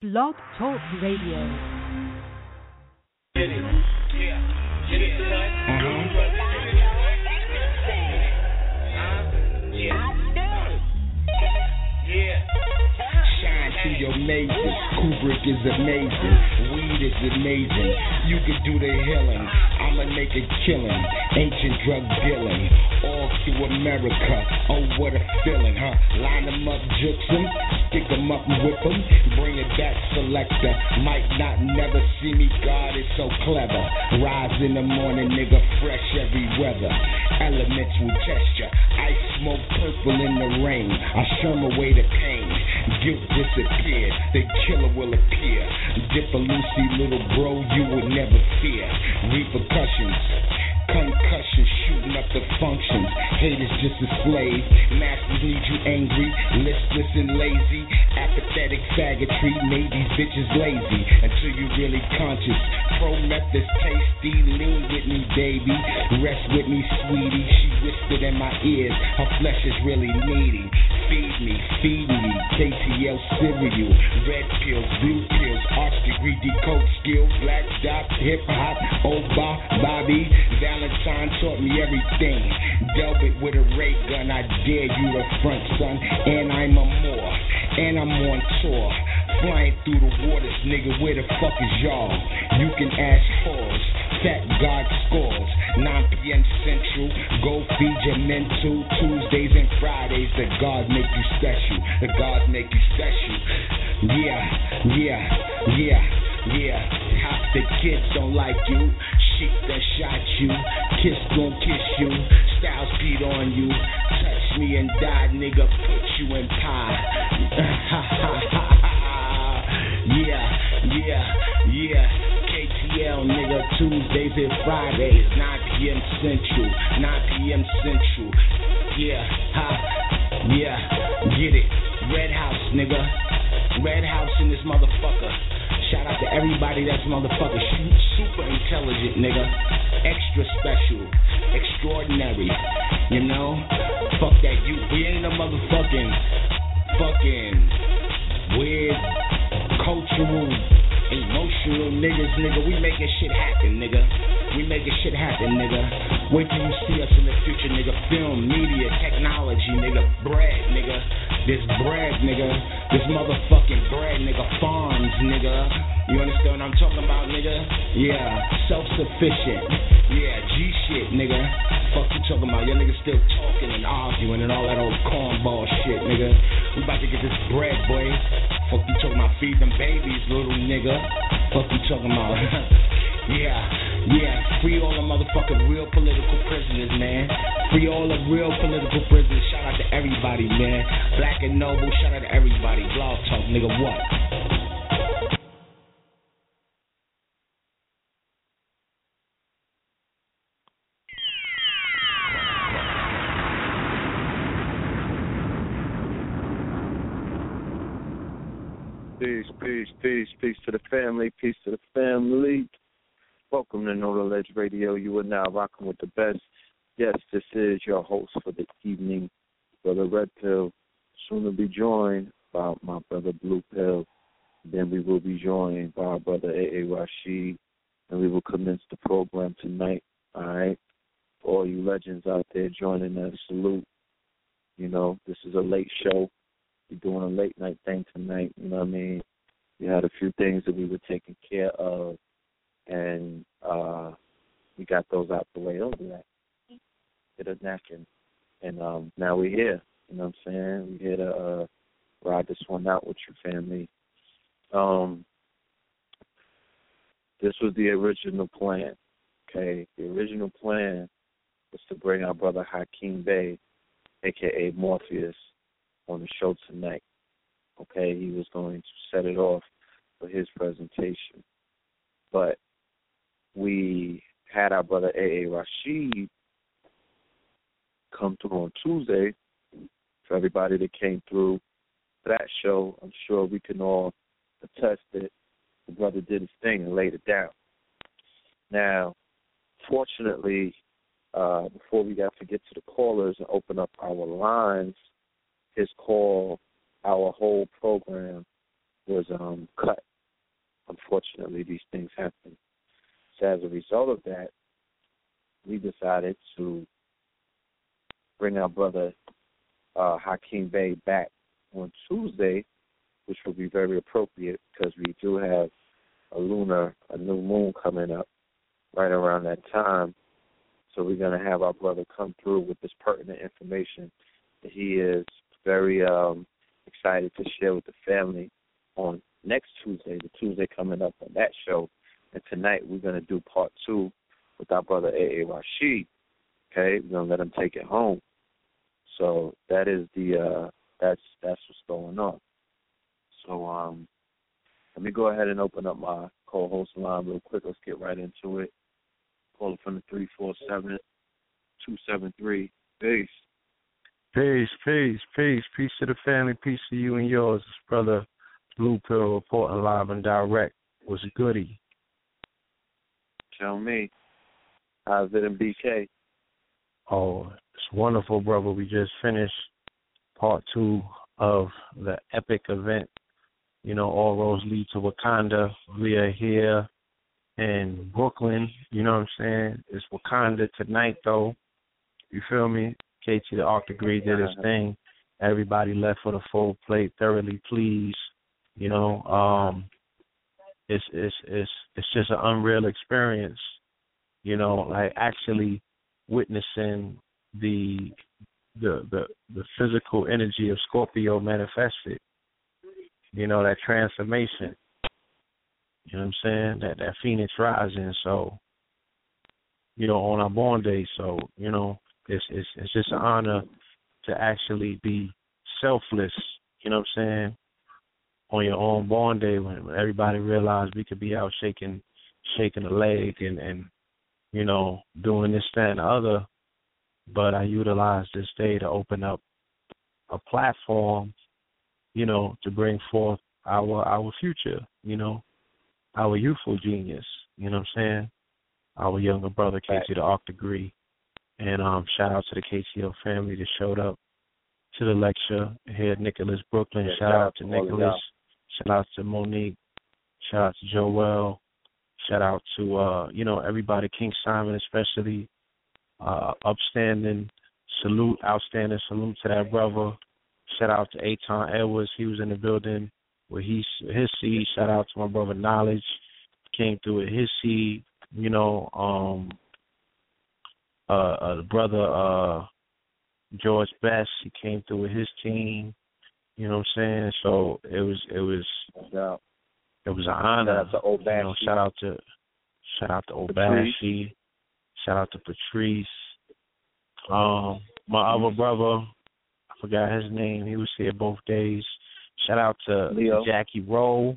Blog Talk Radio. Get it. Yeah. Get it, son. Uh-huh. Shine through your mazes. Kubrick is amazing. Weed is amazing. You can do the healing. I'ma make a killing. Ancient drug dealing. All through America. Oh, what a feeling, huh? Line them up, jukes them. Stick them up and whip them. Bring it back, selector. Might not never see me. God is so clever. Rise in the morning, nigga. Fresh every weather. Elements will test ya. Ice smoke purple in the rain. I shun away the pain. Guilt disappeared. The killer will appear. Dip a Lucy, little bro, you will never fear. Repercussions. Concussion shooting up the functions. Haters just a slave. Masters need you angry, listless and lazy. Apathetic faggotry made these bitches lazy until you really conscious. Pro methods tasty, lean with me, baby. Rest with me, sweetie. She whispered in my ears, her flesh is really needy. Feed me, feed me, KTL cereal, red pills, blue pills, arts degree, decode skill, black dot, hip hop, Oba, Bobby, Valentine taught me everything. Delbert with a ray gun, I dare you to front, son. And I'm a more, and I'm on tour. Flying through the waters, nigga, where the fuck is y'all? You can ask Halls, Fat God scores. 9 p.m. Central, go feed your mental. Tuesdays and Fridays, the God make you special. The God make you special. Yeah, yeah, yeah, yeah. Half the kids don't like you. Sheep that shot you. Kiss gon' kiss you. Styles beat on you. Touch me and die, nigga. Put you in pie. yeah, yeah, yeah. KTL, nigga. Tuesdays and Fridays, 9 p.m. Central. 9 p.m. Central. Yeah, ha, yeah, get it. Red House, nigga. Red House in this motherfucker. Shout out to everybody that's motherfucker super intelligent, nigga. Extra special, extraordinary. You know? Fuck that you. We ain't a motherfucking, fucking weird, cultural, emotional niggas, nigga. We making shit happen, nigga. We making shit happen, nigga. Wait till you see us in the future, nigga. Film, media, technology, nigga. Bread, nigga. This bread, nigga. This motherfucking bread, nigga. Farms, nigga. You understand what I'm talking about, nigga? Yeah, self-sufficient. Yeah, G shit, nigga. Fuck you talking about? Your niggas still talking and arguing and all that old cornball shit, nigga. We about to get this bread, boy. Fuck you talking about? Feed them babies, little nigga. Fuck you talking about? yeah, yeah. Free all the motherfucking real political prisoners, man. Free all the real political prisoners. Shout out to everybody, man. Black and noble. Shout out to everybody. Blog talk, nigga. What? Peace, peace, peace, peace to the family, peace to the family. Welcome to Know the Ledge Radio. You are now rocking with the best. Yes, this is your host for the evening, Brother Red Pill. Soon to be joined by my brother Blue Pill. Then we will be joined by our brother A.A. Rashid, and we will commence the program tonight. All right? For all you legends out there joining us, salute. You know, this is a late show we're doing a late night thing tonight. You know what I mean? We had a few things that we were taking care of, and uh we got those out the way. Do that. Get a napkin, and um now we're here. You know what I'm saying? We're here to uh ride this one out with your family. Um, this was the original plan. Okay, the original plan was to bring our brother Hakeem Bey, aka Morpheus, on the show tonight. Okay, he was going to set it off for his presentation. But we had our brother A.A. Rashid come through on Tuesday. For everybody that came through that show, I'm sure we can all attest that the brother did his thing and laid it down. Now, fortunately, uh, before we got to get to the callers and open up our lines, his call, our whole program was um, cut. Unfortunately, these things happen. So as a result of that, we decided to bring our brother uh, Hakeem Bey back on Tuesday, which will be very appropriate because we do have a lunar, a new moon coming up right around that time. So we're going to have our brother come through with this pertinent information that he is very um, excited to share with the family on next Tuesday, the Tuesday coming up on that show. And tonight we're going to do part two with our brother A.A. Rashid. Okay, we're going to let him take it home. So that is the uh, that's that's what's going on. So um, let me go ahead and open up my co-host line real quick. Let's get right into it. Calling from the three four seven two seven three. Peace. Peace, peace, peace, peace to the family, peace to you and yours. Brother Blue Pill reporting live and direct. Was goody. Tell me. How's it in BK? Oh, it's wonderful, brother. We just finished part two of the epic event. You know, all roads lead to Wakanda. We are here in Brooklyn. You know what I'm saying? It's Wakanda tonight, though. You feel me? KT the Arc Degree did his thing. Everybody left for the full plate, thoroughly pleased. You know, um, it's it's it's it's just an unreal experience. You know, like actually witnessing the the the the physical energy of Scorpio manifested. You know that transformation. You know what I'm saying? That that phoenix rising. So, you know, on our born day. So, you know, it's it's it's just an honor to actually be selfless. You know what I'm saying? On your own born day, when everybody realized we could be out shaking shaking a leg and and you know doing this that and the other but I utilized this day to open up a platform, you know, to bring forth our our future, you know, our youthful genius, you know what I'm saying? Our younger brother KT the Arc degree. And um shout out to the KTL family that showed up to the lecture here at Nicholas Brooklyn. Yeah, shout, out to Nicholas. Shout out to Monique. Shout out to Joel. Shout out to uh, you know, everybody, King Simon especially, uh, upstanding salute, outstanding salute to that brother. Shout out to Aton Edwards. He was in the building with his his seed. Shout out to my brother Knowledge. Came through with his seed. You know, um uh, uh the brother uh George Best, he came through with his team. You know what I'm saying? So it was it was Yeah. it was an honor. Shout out to Obashi. You know, shout out to shout out to Obashi. Shout out to Patrice. Um, my other brother, I forgot his name. He was here both days. Shout out to Leo. Jackie Rowe.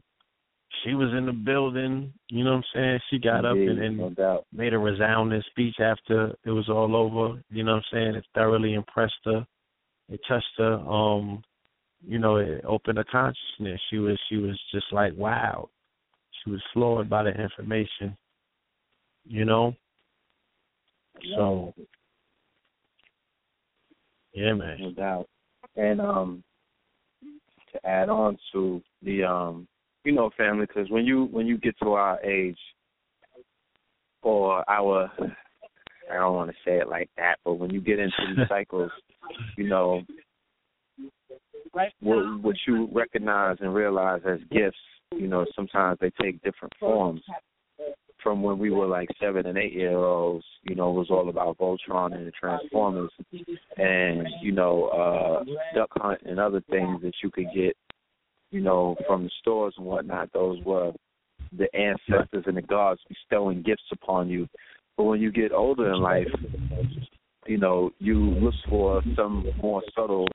She was in the building. You know what I'm saying? She got up and, Indeed, and no made a resounding speech after it was all over. You know what I'm saying? It thoroughly impressed her. It touched her. Um, you know, it opened her consciousness. She was she was just like wow. She was floored by the information. You know? So yeah, man. no doubt. And um, to add on to the um, you know, family, because when you when you get to our age or our, I don't want to say it like that, but when you get into these cycles, you know, what what you recognize and realize as gifts, you know, sometimes they take different forms. From when we were like seven and eight year olds, you know, it was all about Voltron and the Transformers, and you know, uh, Duck Hunt and other things that you could get, you know, from the stores and whatnot. Those were the ancestors and the gods bestowing gifts upon you. But when you get older in life, you know, you look for some more subtle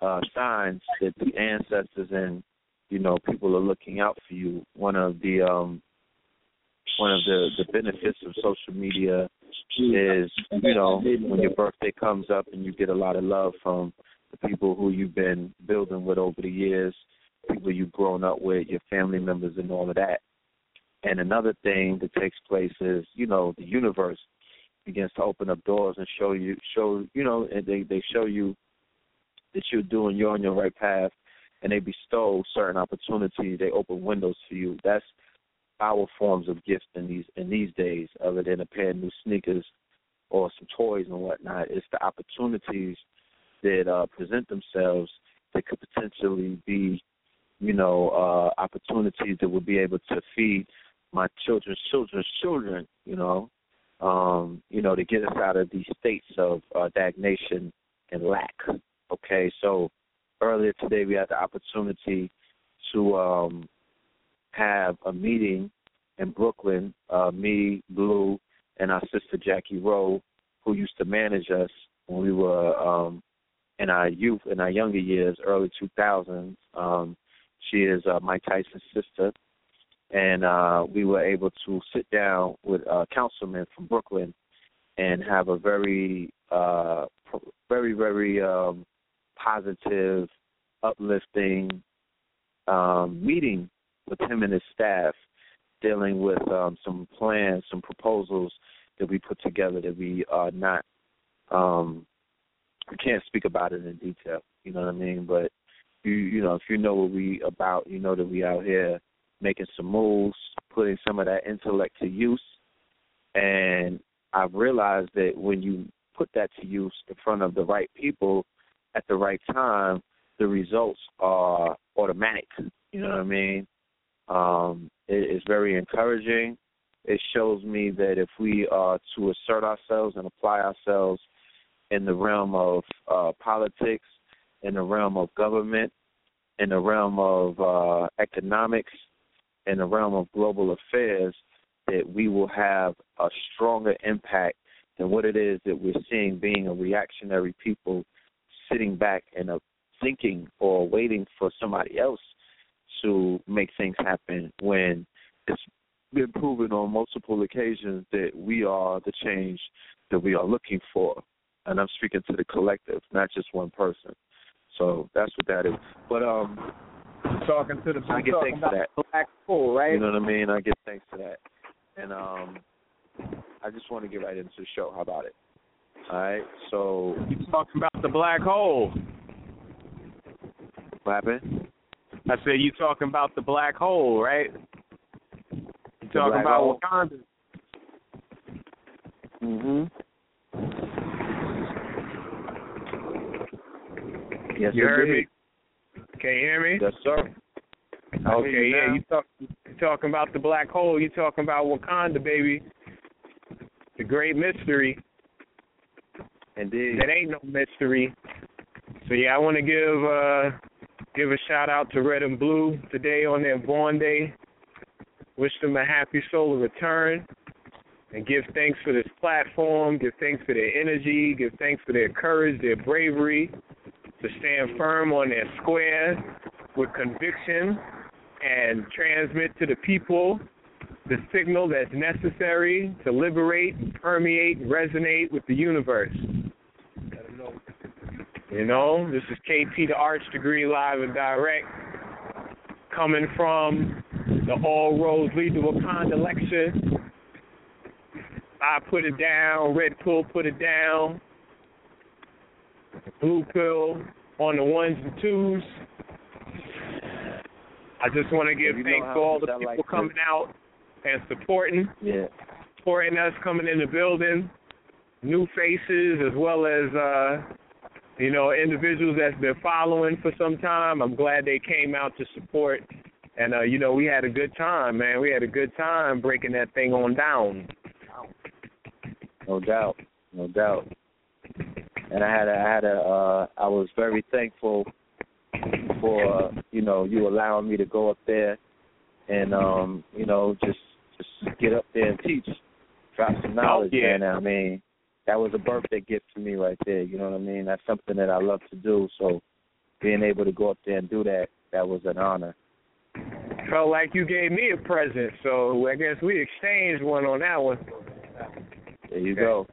uh, signs that the ancestors and you know people are looking out for you. One of the um, one of the the benefits of social media is you know when your birthday comes up and you get a lot of love from the people who you've been building with over the years, people you've grown up with, your family members, and all of that. And another thing that takes place is you know the universe begins to open up doors and show you show you know and they they show you that you're doing you're on your right path and they bestow certain opportunities. They open windows for you. That's our forms of gifts in these in these days, other than a pair of new sneakers or some toys and whatnot. It's the opportunities that uh, present themselves that could potentially be, you know, uh, opportunities that would be able to feed my children's children's children. You know, um, you know, to get us out of these states of uh, stagnation and lack. Okay, so earlier today we had the opportunity to um, have a meeting in Brooklyn. Uh, me, Blue, and our sister Jackie Rowe, who used to manage us when we were um, in our youth, in our younger years, early 2000s. Um, she is uh, Mike Tyson's sister, and uh, we were able to sit down with a councilman from Brooklyn and have a very, uh, very, very um, positive, uplifting um, meeting with him and his staff, dealing with um, some plans, some proposals that we put together that we are not um, we can't speak about it in detail. You know what I mean? But you you know if you know what we about, you know that we out here making some moves, putting some of that intellect to use, and I've realized that when you put that to use in front of the right people at the right time, the results are automatic. You know what I mean? Um, it is very encouraging. It shows me that if we are to assert ourselves and apply ourselves in the realm of uh, politics, in the realm of government, in the realm of uh, economics, in the realm of global affairs, that we will have a stronger impact than what it is that we're seeing being a reactionary people sitting back and uh, thinking or waiting for somebody else to make things happen when it's been proven on multiple occasions that we are the change that we are looking for and I'm speaking to the collective, not just one person. So that's what that is. But um, talking to the I get thanks for that. Black hole, right? You know what I mean? I get thanks for that. And um, I just want to get right into the show. How about it? All right. So you talking about the black hole? What happened? I said you talking about the black hole, right? You talking about hole? Wakanda? Mhm. Yes, You heard me? Can you hear me? Yes, sir. I Okay, yeah, now. you talk you talking about the black hole, you talking about Wakanda, baby. The great mystery. Indeed. That ain't no mystery. So yeah, I wanna give uh give a shout out to Red and Blue today on their born day. Wish them a happy solar return. And give thanks for this platform, give thanks for their energy, give thanks for their courage, their bravery, to stand firm on their square with conviction and transmit to the people the signal that's necessary to liberate, permeate, resonate with the universe. You know, this is KT the Arts Degree live and direct, coming from the All Roads Lead to Wakanda lecture. I put it down, Red Pill put it down, Blue Pill on the ones and twos. I just want to give thanks to all the people like coming out and supporting, Yeah. supporting us coming in the building, new faces as well as uh you know individuals that's been following for some time. I'm glad they came out to support, and uh you know we had a good time, man. We had a good time breaking that thing on down. No doubt, no doubt. And I had a, I had a, uh, I was very thankful for uh, you know you allowing me to go up there and um you know just just get up there and teach, drop some knowledge. Oh, yeah. man. I mean, that was a birthday gift to me right there. You know what I mean? That's something that I love to do. So being able to go up there and do that, that was an honor. Felt like you gave me a present, so I guess we exchanged one on that one. There you Okay. go.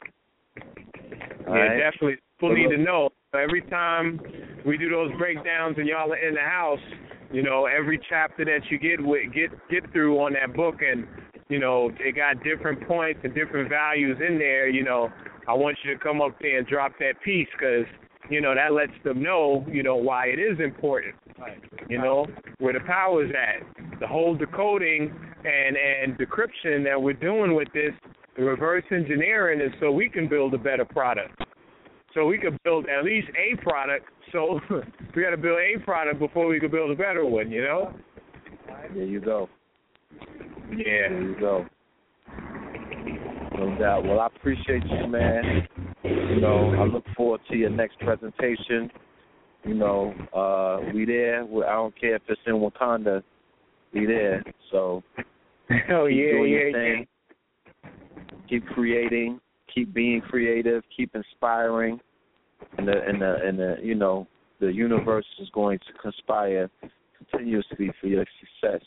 All yeah, right. definitely. People need to know. Every time we do those breakdowns and y'all are in the house, you know, every chapter that you get with, get get through on that book, and you know, they got different points and different values in there. You know, I want you to come up there and drop that piece because you know that lets them know, you know, why it is important. You know where the power is at. The whole decoding and and decryption that we're doing with this, the reverse engineering, is so we can build a better product. So we could build at least a product. So we got to build a product before we could build a better one. You know. There you go. Yeah. There you go. No doubt. Well, I appreciate you, man. You know, I look forward to your next presentation. You know, uh, we there. We- I don't care if it's in Wakanda. We there. So Oh keep yeah, yeah, yeah. Keep creating. Keep being creative. Keep inspiring. And the and the and the you know the universe is going to conspire continuously for your success.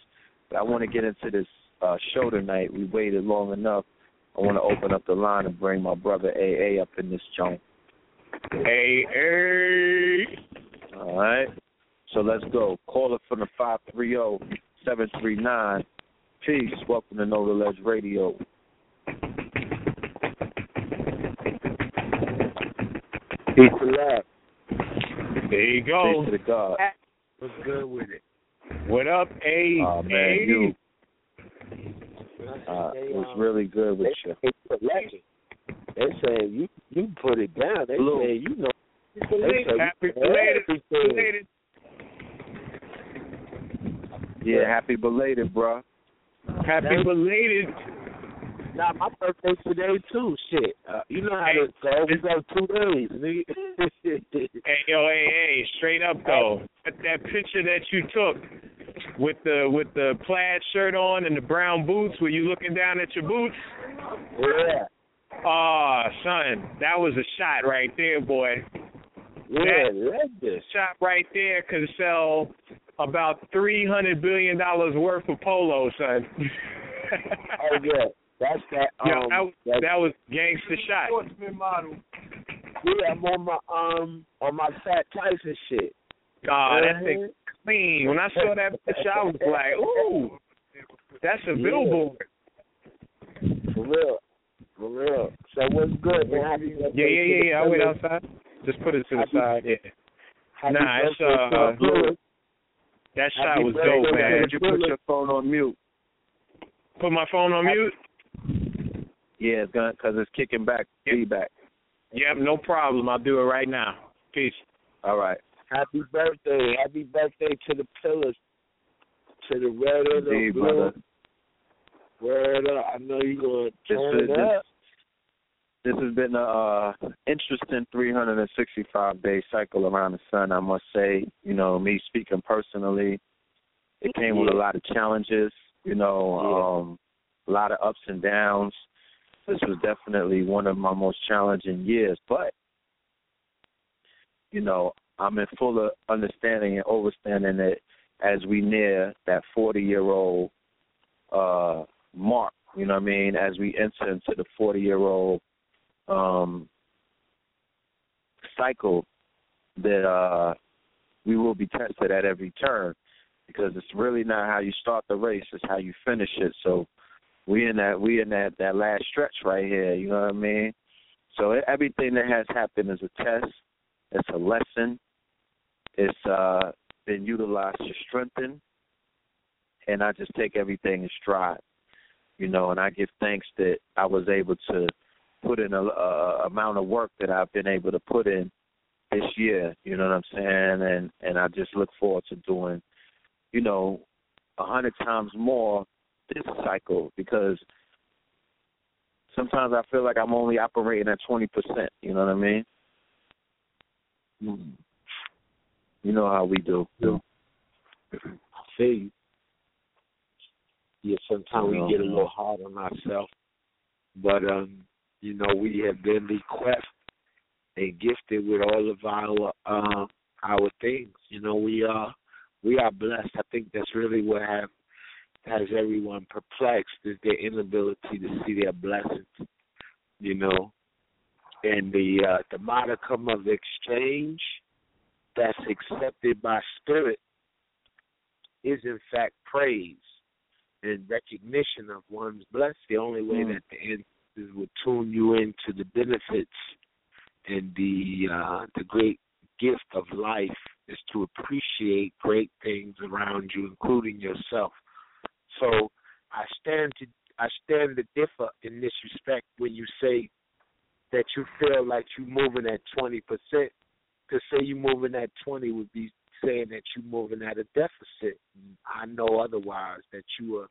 But I want to get into this uh, show tonight. We waited long enough. I want to open up the line and bring my brother AA up in this joint. Hey, hey. All right. So let's go. Caller from the five three zero seven three nine. Peace. Welcome to Know the Ledge Radio. Peace and love. There you go. Peace to the God. What's good with it? What up, A? Oh man, A? you. Uh, it was really good with you. It's a legend. They say you you put it down. They Blue. say you know. They say Happy belated, belated. Yeah, happy belated, bro. Happy belated. Nah, my birthday's today too. Shit, uh, you know how Hey, to go. We go two days. nigga. Hey, yo, hey, hey, straight up though. That, that picture that you took with the with the plaid shirt on and the brown boots, were you looking down at your boots? yeah, Oh, son, that was a shot right there, boy. yeah, legend. Shot right there could sell about three hundred billion dollars worth of polo, son. Oh yeah, that's that. Um, Yeah, that was, that, that was gangster shot. yeah, I'm on my um on my Fat Tyson shit. God, that Uh-huh. thing clean. When I saw that picture, I was like, ooh, that's a Yeah. billboard. For real. For real. So what's good, man? Happy birthday Yeah, yeah, yeah, yeah. I went outside. Just put it to the Happy- side. Yeah. Happy Nah, it's, uh, the. That shot Happy was dope, to man. Did you put your phone on mute? Put my phone on mute? Yeah, it's gonna because it's kicking back Yeah. feedback. Yep, no problem. I'll do it right now. Peace. All right. Happy birthday. Happy birthday to the pillars. To the red and the Indeed, blue. brother. Word up. I know you're going to This, turn is, it this, up. this has been a uh, interesting 365 day cycle around the sun. I must say, you know, me speaking personally, it came with a lot of challenges. You know, Yeah. um, a lot of ups and downs. This was definitely one of my most challenging years, but you know, I'm in full understanding and overstanding it as we near that 40 year old uh, mark. You know what I mean? As we enter into the 40 year old um, cycle, that uh, we will be tested at every turn because it's really not how you start the race; it's how you finish it. So we in that we in that that last stretch right here. You know what I mean? So everything that has happened is a test. It's a lesson. It's uh, been utilized to strengthen, and I just take everything in stride. You know, and I give thanks that I was able to put in a, a amount of work that I've been able to put in this year. You know what I'm saying? And and I just look forward to doing, you know, a hundred times more this cycle because sometimes I feel like I'm only operating at twenty percent. You know what I mean? Mm. You know how we do. I feel you. Yeah, sometimes we get a little hard on ourselves. But um, you know, we have been bequeathed and gifted with all of our uh, our things. You know, we are we are blessed. I think that's really what have has everyone perplexed is their inability to see their blessings. You know. And the uh the modicum of exchange that's accepted by spirit is in fact praise and recognition of one's blessed. The only way Mm. that the ancestors would tune you into the benefits and the uh, the great gift of life is to appreciate great things around you, including yourself. So I stand to I stand to differ in this respect when you say that you feel like you're moving at twenty percent. To say you're moving at twenty would be saying that you're moving at a deficit. I know otherwise that you are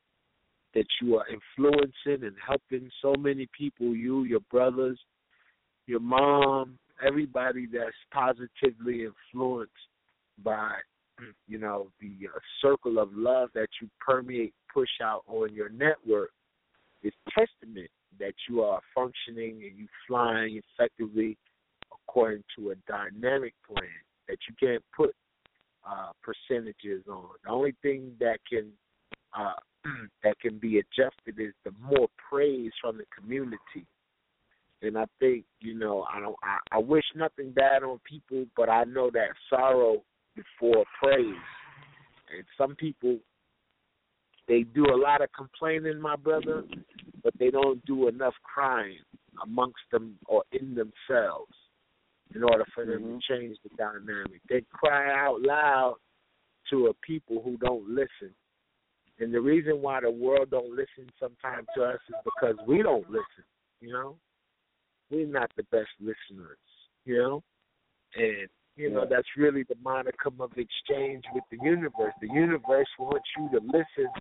that you are influencing and helping so many people, you, your brothers, your mom, everybody that's positively influenced by you know the uh, circle of love that you permeate push out on your network is testament that you are functioning and you flying effectively according to a dynamic plan that you can't put uh, percentages on. The only thing that can uh, that can be adjusted is the more praise from the community. And I think you know I don't I, I wish nothing bad on people, but I know that sorrow before praise, and some people they do a lot of complaining, my brother, but they don't do enough crying amongst them or in themselves in order for them mm-hmm. to change the dynamic. They cry out loud to a people who don't listen. And the reason why the world don't listen sometimes to us is because we don't listen, you know? We're not the best listeners, you know? And you know, that's really the monicum of exchange with the universe. The universe wants you to listen,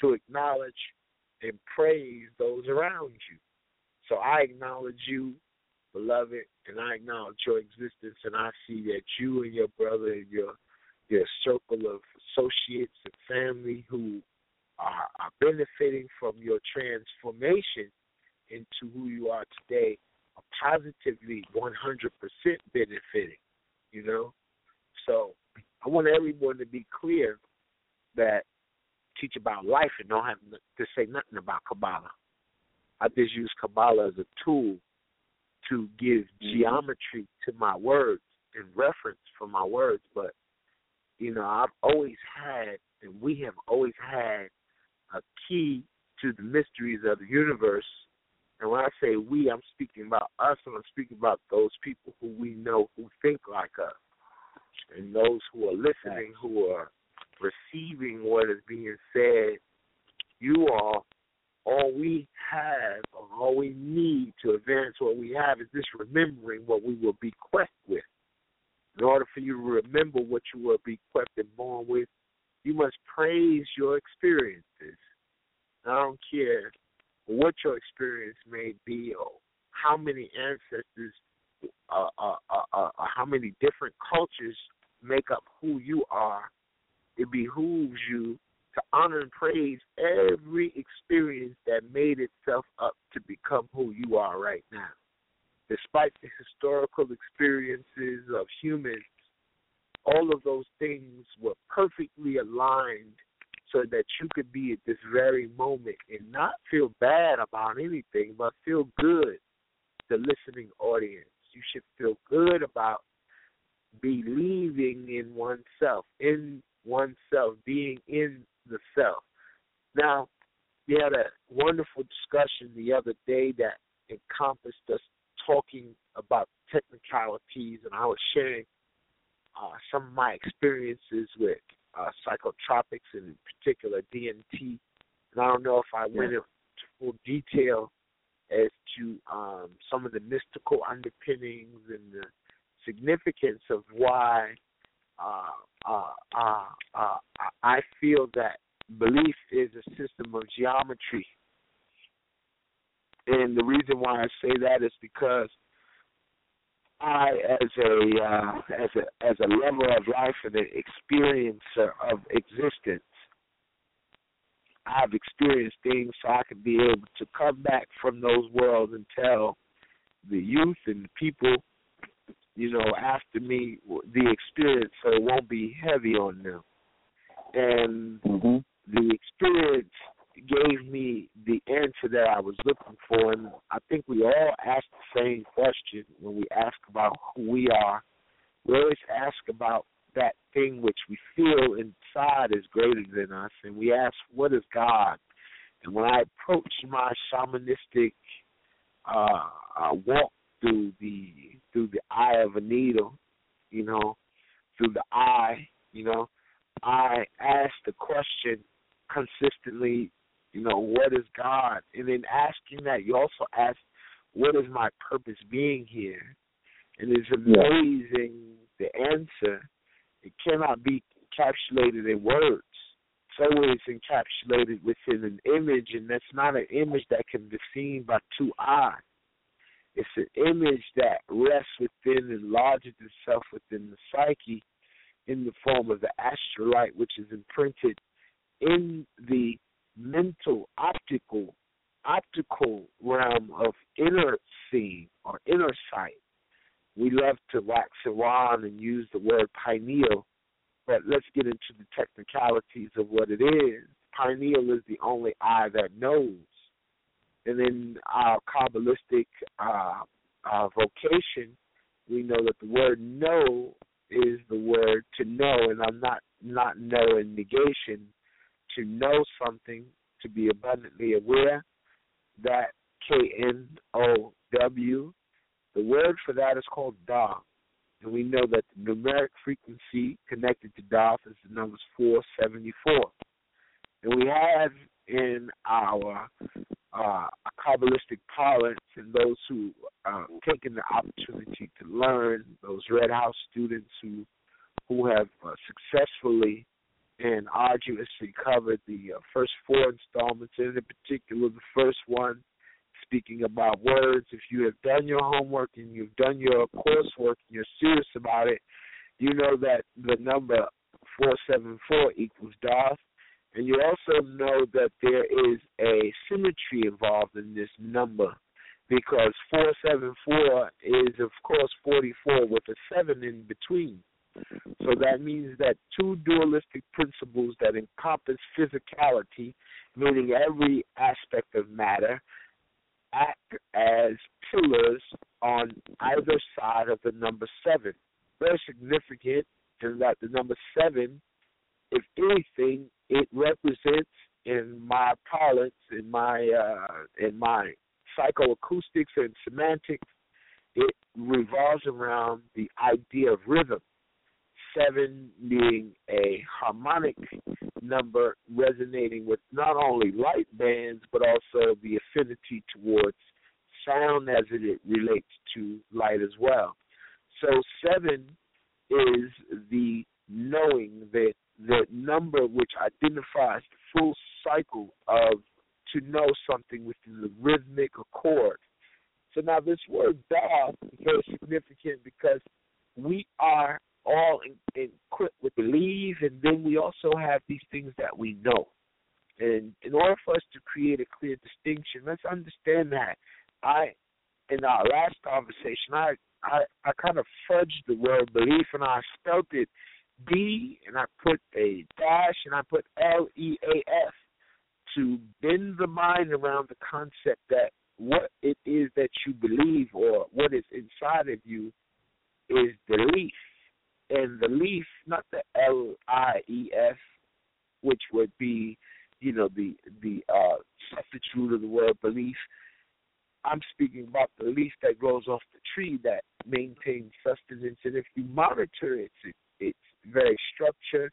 to acknowledge, and praise those around you. So I acknowledge you, beloved, and I acknowledge your existence, and I see that you and your brother and your your circle of associates and family who are, are benefiting from your transformation into who you are today are positively 100% benefiting you know. So I want everyone to be clear that teach about life and don't have to say nothing about Kabbalah. I just use Kabbalah as a tool to give mm-hmm. geometry to my words and reference for my words, but you know, I've always had and we have always had a key to the mysteries of the universe and when I say we, I'm speaking about us, and I'm speaking about those people who we know who think like us, and those who are listening, who are receiving what is being said. You all, all we have, or all we need to advance what we have is just remembering what we were bequeathed with. In order for you to remember what you were bequeathed and born with, you must praise your experiences. I don't care what your experience may be, or how many ancestors, uh, uh, uh, uh, how many different cultures make up who you are, it behooves you to honor and praise every experience that made itself up to become who you are right now. Despite the historical experiences of humans, all of those things were perfectly aligned so that you could be at this very moment and not feel bad about anything, but feel good, the listening audience. You should feel good about believing in oneself, in oneself, being in the self. Now, we had a wonderful discussion the other day that encompassed us talking about technicalities, and I was sharing uh, some of my experiences with uh, psychotropics and in particular DMT. And I don't know if I went into full detail as to um, some of the mystical underpinnings and the significance of why uh, uh, uh, uh I feel that belief is a system of geometry. And the reason why I say that is because I, as a uh, as a as a lover of life and an experiencer of existence, I've experienced things so I can be able to come back from those worlds and tell the youth and the people, you know, after me the experience, so it won't be heavy on them. And mm-hmm. the experience gave me the answer that I was looking for. And I think we all ask the same question when we ask about who we are. We always ask about that thing which we feel inside is greater than us, and we ask, "What is God?" And when I approach my shamanistic uh, uh, walk through the through the eye of a needle, you know, through the eye, You know, I ask the question consistently. You know, what is God? And in asking that, you also ask, what is my purpose being here? And it's amazing the answer. It cannot be encapsulated in words. It's always encapsulated within an image, and that's not an image that can be seen by two eyes. It's an image that rests within and lodges itself within the psyche in the form of the astral light, which is imprinted in the mental optical optical realm of inner seeing or inner sight. We love to wax around and use the word pineal, but let's get into the technicalities of what it is. Pineal is the only eye that knows. And in our Kabbalistic uh, uh, vocation, we know that the word know is the word to know, and I'm not not know in negation. To know something, to be abundantly aware, that K N O W, the word for that is called Da. And we know that the numeric frequency connected to Da is the numbers 474. And we have in our uh, Kabbalistic parlance and those who uh, taken the opportunity to learn, those Red House students who who have uh, successfully and arduously covered the uh, first four installments, and in particular the first one speaking about words. If you have done your homework and you've done your coursework and you're serious about it, you know that the number 474 equals DOS. And you also know that there is a symmetry involved in this number because 474 is, of course, 44 with a 7 in between. So that means that two dualistic principles that encompass physicality, meaning every aspect of matter, act as pillars on either side of the number seven. Very significant in that the number seven, if anything, it represents in my parlance, in my uh, in my psychoacoustics and semantics, it revolves around the idea of rhythm. Seven being a harmonic number resonating with not only light bands but also the affinity towards sound as it relates to light as well. So seven is the knowing that the number which identifies the full cycle of to know something within the rhythmic accord. So now this word "da" is very significant because we are all equipped with belief, and then we also have these things that we know. And in order for us to create a clear distinction, let's understand that I, in our last conversation, I I, I kind of fudged the word belief, and I spelled it B, and I put a dash, and I put L E A F to bend the mind around the concept that what it is that you believe or what is inside of you is belief and the leaf, not the L I E F, which would be, you know, the the uh, root of the word belief. I'm speaking about the leaf that grows off the tree that maintains sustenance, and if you monitor its its very structure,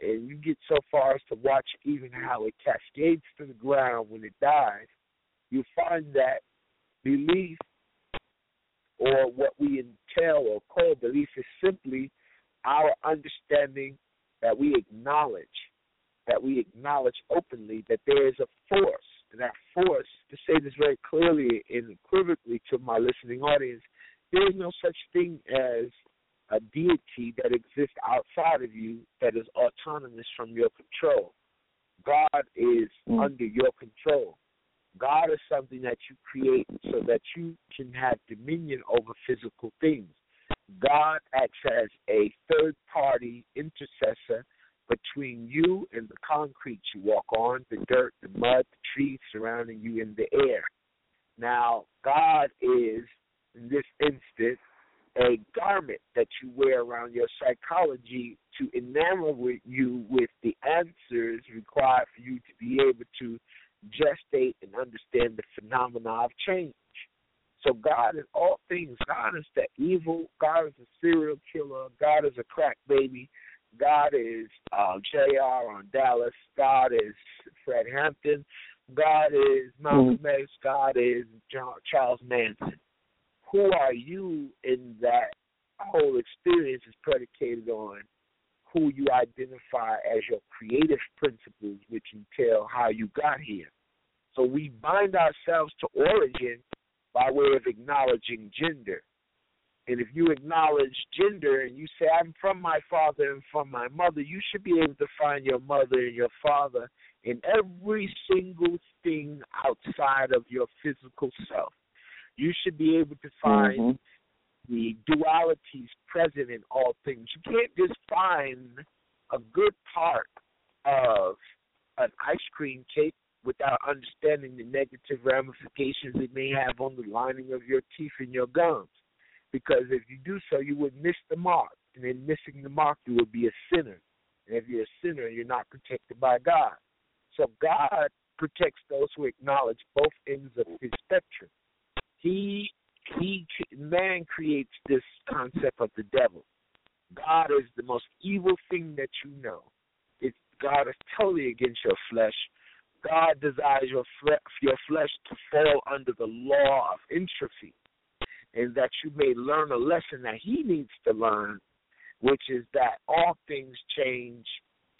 and you get so far as to watch even how it cascades to the ground when it dies, you find that belief or what we entail or call belief is simply our understanding that we acknowledge, that we acknowledge openly that there is a force, and that force, to say this very clearly and equivocally to my listening audience, there is no such thing as a deity that exists outside of you that is autonomous from your control. God is mm. under your control. God is something that you create so that you can have dominion over physical things. God acts as a third party intercessor between you and the concrete you walk on, the dirt, the mud, the trees surrounding you, in the air. Now, God is, in this instance, a garment that you wear around your psychology to enamel with you with the answers required for you to be able to gestate and understand the phenomena of change. So God is all things. God is the evil. God is a serial killer. God is a crack baby. God is uh, J.R. on Dallas. God is Fred Hampton. God is Malcolm mm-hmm. X. God is John, Charles Manson. Who are you in that whole experience is predicated on who you identify as your creative principles, which entail how you got here. So we bind ourselves to origin by way of acknowledging gender. And if you acknowledge gender and you say, I'm from my father and from my mother, you should be able to find your mother and your father in every single thing outside of your physical self. You should be able to find mm-hmm. the dualities present in all things. You can't just find a good part of an ice cream cake without understanding the negative ramifications it may have on the lining of your teeth and your gums. Because if you do so, you would miss the mark. And in missing the mark, you would be a sinner. And if you're a sinner, you're not protected by God. So God protects those who acknowledge both ends of his spectrum. He he man creates this concept of the devil. God is the most evil thing that you know. It's God is totally against your flesh. God desires your your flesh to fall under the law of entropy, and that you may learn a lesson that He needs to learn, which is that all things change,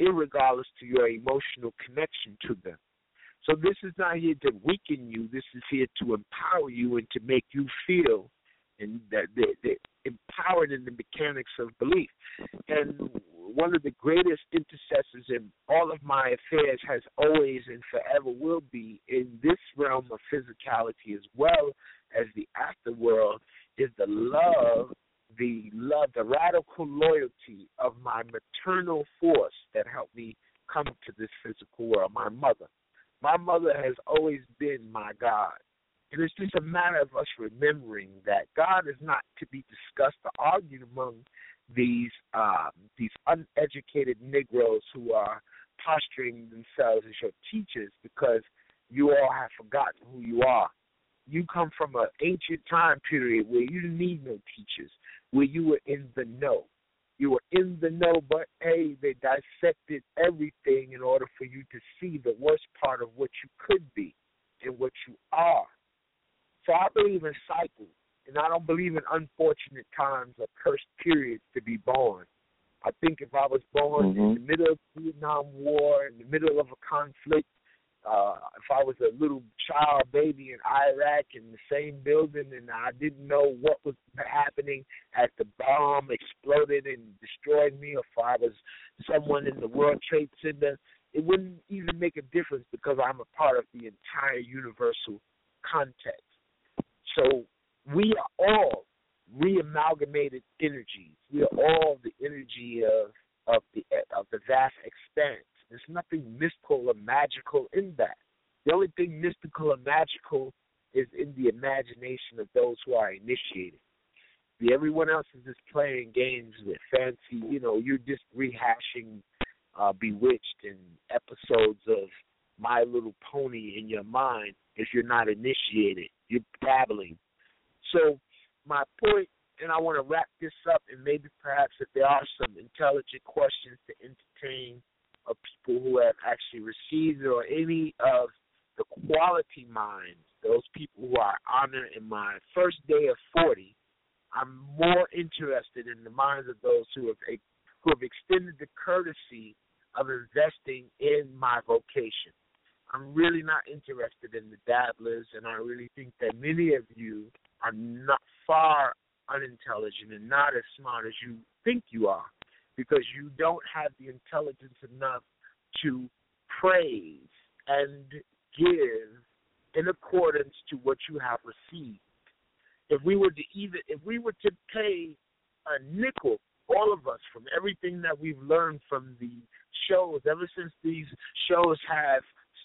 irregardless to your emotional connection to them. So this is not here to weaken you. This is here to empower you and to make you feel and that they, empowered in the mechanics of belief. And one of the greatest intercessors in all of my affairs has always and forever will be in this realm of physicality as well as the afterworld is the love, the love, the radical loyalty of my maternal force that helped me come to this physical world, my mother. My mother has always been my God. And it's just a matter of us remembering that God is not to be discussed or argued among these um, these uneducated Negroes who are posturing themselves as your teachers because you all have forgotten who you are. You come from an ancient time period where you didn't need no teachers, where you were in the know. You were in the know, but hey, they dissected everything in order for you to see the worst part of what you could be and what you are. So I believe in cycles, and I don't believe in unfortunate times or cursed periods to be born. I think if I was born mm-hmm. in the middle of the Vietnam War, in the middle of a conflict, uh, if I was a little child baby in Iraq in the same building and I didn't know what was happening as the bomb exploded and destroyed me, or if I was someone in the World Trade Center, it wouldn't even make a difference because I'm a part of the entire universal context. So we are all reamalgamated energies. We are all the energy of of the of the vast expanse. There's nothing mystical or magical in that. The only thing mystical or magical is in the imagination of those who are initiated. The everyone else is just playing games with fancy, you know, you're just rehashing uh bewitched and episodes of My Little Pony in your mind if you're not initiated. You're babbling. So my point, and I want to wrap this up, and maybe perhaps if there are some intelligent questions to entertain of people who have actually received or any of the quality minds, those people who are honored in my first day of 40, I'm more interested in the minds of those who have who have extended the courtesy of investing in my vocation. I'm really not interested in the dabblers, and I really think that many of you are not far unintelligent and not as smart as you think you are, because you don't have the intelligence enough to praise and give in accordance to what you have received. If we were to even if we were to pay a nickel, all of us, from everything that we've learned from the shows, ever since these shows have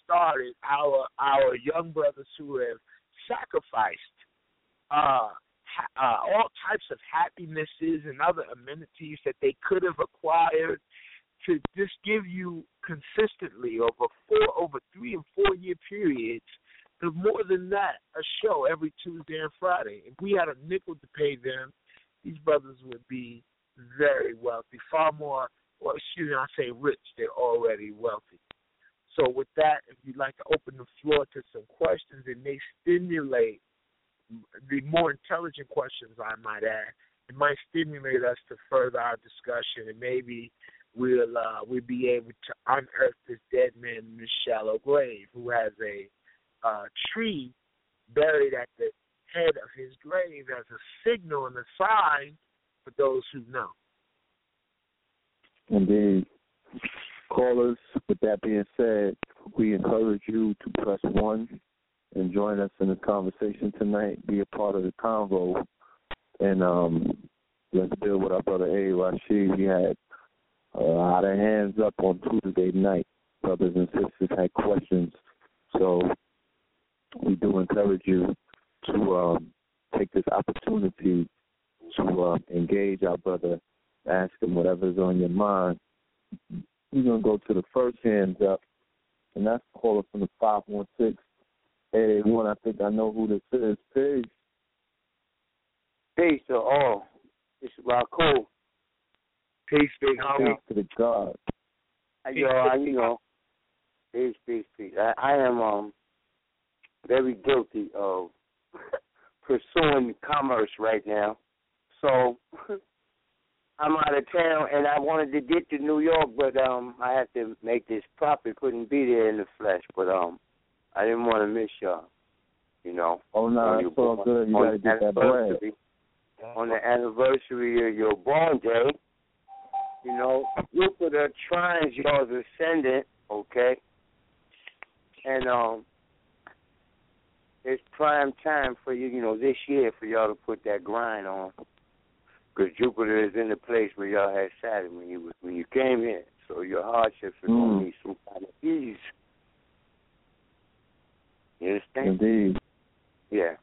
started, our our young brothers who have sacrificed uh, ha- uh, all types of happinesses and other amenities that they could have acquired to just give you consistently over four, over three and four year periods But more than that, a show every Tuesday and Friday. If we had a nickel to pay them, these brothers would be very wealthy, far more. Well, excuse me, I say rich. They're already wealthy. So with that, if you'd like to open the floor to some questions, it may stimulate the more intelligent questions, I might add. It might stimulate us to further our discussion, and maybe we'll uh, we'll be able to unearth this dead man in this shallow grave who has a uh, tree buried at the head of his grave as a signal and a sign for those who know. Indeed. Callers, with that being said, we encourage you to press one and join us in the conversation tonight. Be a part of the convo. And um, let's build with our brother A. Rashid. We had a lot of hands up on Tuesday night. Brothers and sisters had questions. So we do encourage you to um, take this opportunity to uh, engage our brother, ask him whatever's on your mind. We're going to go to the first hands up, and that's caller from the 516 881. I think I know who this is. Peace. Peace to all. It's Raku. Peace, big homie. Peace to the God. Yo, I, you know, peace, peace, peace. I, I am um very guilty of pursuing commerce right now. So I'm out of town and I wanted to get to New York but um I had to make this profit, couldn't be there in the flesh, but um I didn't want to miss y'all. You know. Oh no, it's all good. You gotta get that bread. On the anniversary of your born day, you know, Jupiter trines your ascendant, okay? And um it's prime time for you, you know, this year for y'all to put that grind on. Because Jupiter is in the place where y'all had Saturn when you when you came here. So your hardships are Mm. to need some kind of ease. You understand? Indeed. Yeah.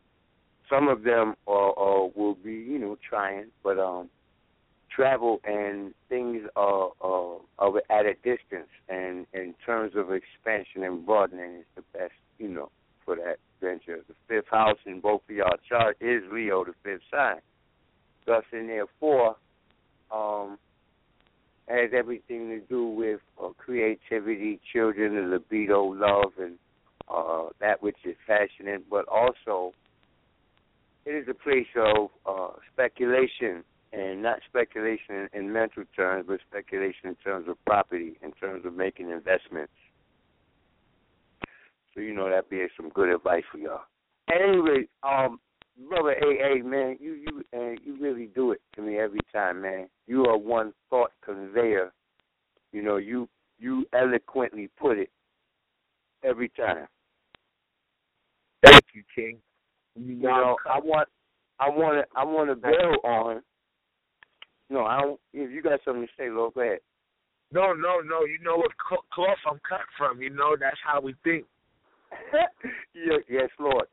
Some of them are, are will be, you know, trying, but um, travel and things are, are are at a distance, and in terms of expansion and broadening is the best, you know, for that venture. The fifth house in both of y'all chart is Leo, the fifth sign. Thus, and therefore, um, has everything to do with uh, creativity, children, the libido, love, and uh, that which is passionate, but also it is a place of uh, speculation, and not speculation in, in mental terms, but speculation in terms of property, in terms of making investments. So you know that be some good advice for y'all. Anyway, um, brother AA man, you you uh, you really do it to me every time, man. You are one thought conveyor. You know you you eloquently put it every time. Thank you, King. You know, I want, I want to, I want to build on. No, I don't. If you got something to say, Lord, go ahead. No, no, no. You know what cl- cloth I'm cut from. You know that's how we think. yes, Lord.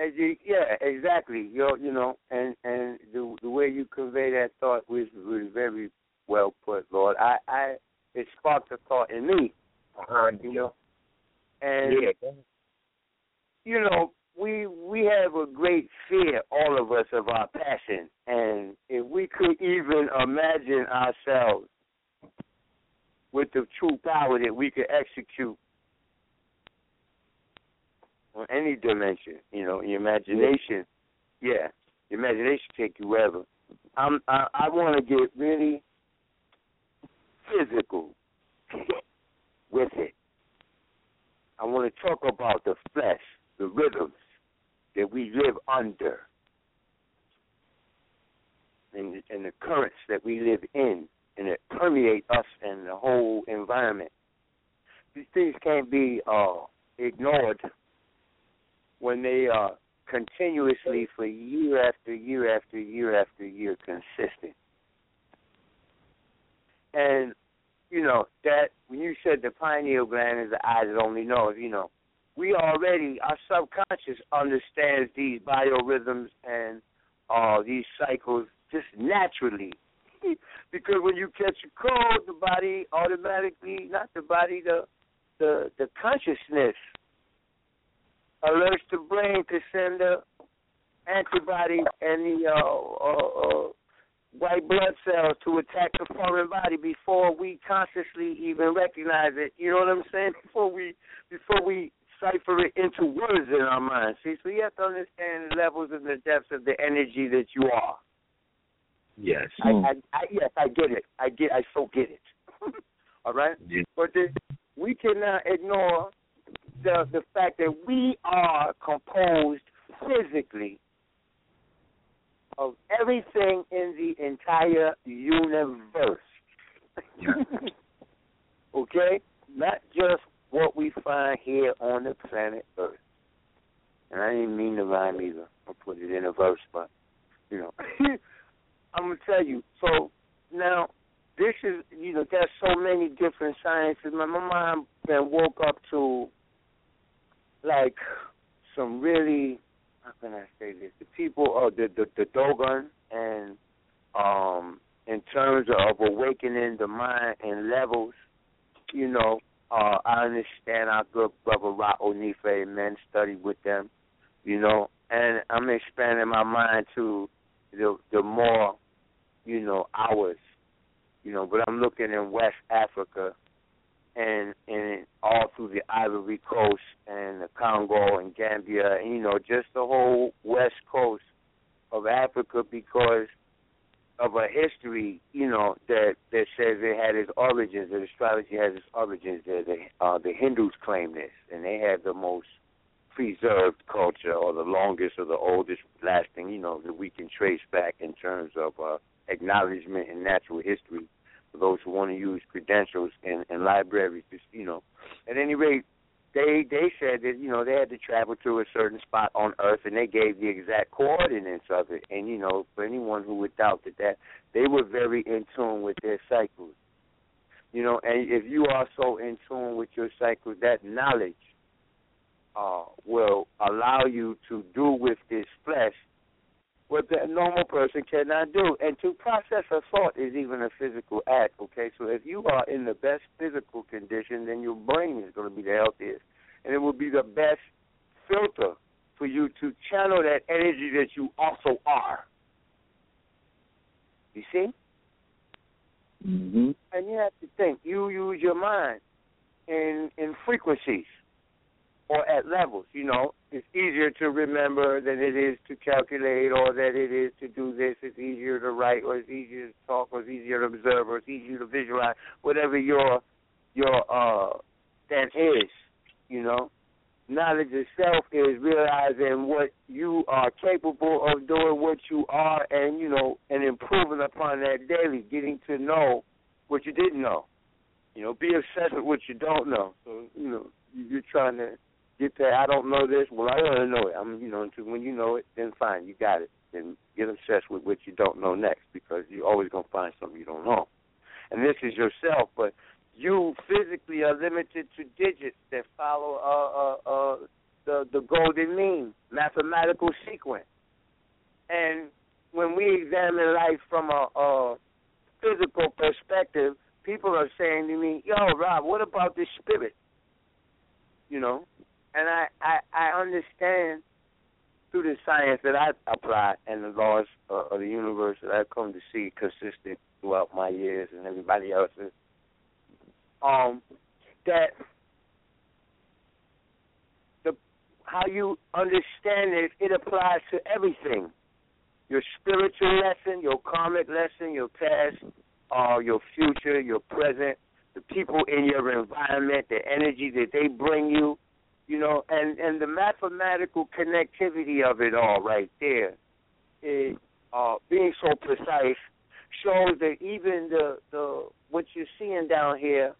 And you, yeah, exactly. You you know, and and the the way you convey that thought was was very well put, Lord. I I it sparked a thought in me. Uh-huh. You know, and Yeah. you know, we we have a great fear, all of us, of our passion, and if we could even imagine ourselves with the true power that we could execute on any dimension, you know, your imagination, yeah, your imagination take you wherever. I'm, I I want to get really physical with it. I want to talk about the flesh, the rhythms that we live under, and, and the currents that we live in, and that permeate us and the whole environment. These things can't be uh, ignored when they are continuously for year after year after year after year consistent. And you know that when you said the pineal gland is the eye that only knows, you know, we already our subconscious understands these biorhythms and uh these cycles just naturally. because when you catch a cold, the body automatically not the body, the the the consciousness alerts the brain to send the antibodies and the uh, uh, uh, white blood cells to attack the foreign body before we consciously even recognize it. You know what I'm saying? Before we before we cipher it into words in our minds. See, so you have to understand the levels and the depths of the energy that you are. Yes. I, I, I yes, I get it. I get. I so get it. All right. Yeah. But we cannot ignore the the fact that we are composed physically of everything in the entire universe. okay? Not just what we find here on the planet Earth. And I didn't mean to rhyme either. I put it in a verse, but you know. I'm gonna tell you. So now this is you know, there's so many different sciences. My my mind then woke up to like some really how can I say this? The people of the the, the Dogon and um in terms of awakening the mind and levels, you know, uh I understand our good brother Ra Un Nefer Amen study with them, you know, and I'm expanding my mind to the the more, you know, hours. You know, but I'm looking in West Africa and and all through the Ivory Coast and the Congo and Gambia and you know, just the whole west coast of Africa because of a history, you know, that that says it had its origins, that astrology has its origins there. The uh the Hindus claim this and they have the most preserved culture or the longest or the oldest lasting, you know, that we can trace back in terms of uh acknowledgement in natural history for those who want to use credentials in, in libraries. Just, you know, at any rate, they they said that you know they had to travel to a certain spot on Earth, and they gave the exact coordinates of it. And you know, for anyone who would doubt that, that they were very in tune with their cycles. You know, and if you are so in tune with your cycles, that knowledge uh, will allow you to do with this flesh what the normal person cannot do. And to process a thought is even a physical act, okay? So if you are in the best physical condition, then your brain is going to be the healthiest. And it will be the best filter for you to channel that energy that you also are. You see? Mm-hmm. And you have to think. You use your mind in in frequencies or at levels. You know, it's easier to remember than it is to calculate, or that it is to do this. It's easier to write, or it's easier to talk, or it's easier to observe, or it's easier to visualize. Whatever your your uh that is, you know. Knowledge itself is realizing what you are capable of doing, what you are, and you know, and improving upon that daily. Getting to know what you didn't know. You know, be obsessed with what you don't know. So you know, you're trying to get that. I don't know this. Well, I to know it. I'm, you know, when you know it, then fine, you got it. Then get obsessed with what you don't know next, because you're always gonna find something you don't know. And this is yourself, but you physically are limited to digits that follow uh, uh, uh, the the golden mean mathematical sequence. And when we examine life from a, a physical perspective, people are saying to me, "Yo, Rob, what about the spirit?" You know, and I I, I understand through the science that I apply and the laws uh, of the universe that I've come to see consistent throughout my years and everybody else's. Um, that the how you understand it, it applies to everything. Your spiritual lesson, your karmic lesson, your past, uh, your future, your present, the people in your environment, the energy that they bring you, you know, and and the mathematical connectivity of it all right there, uh, being so precise, shows that even the the what you're seeing down here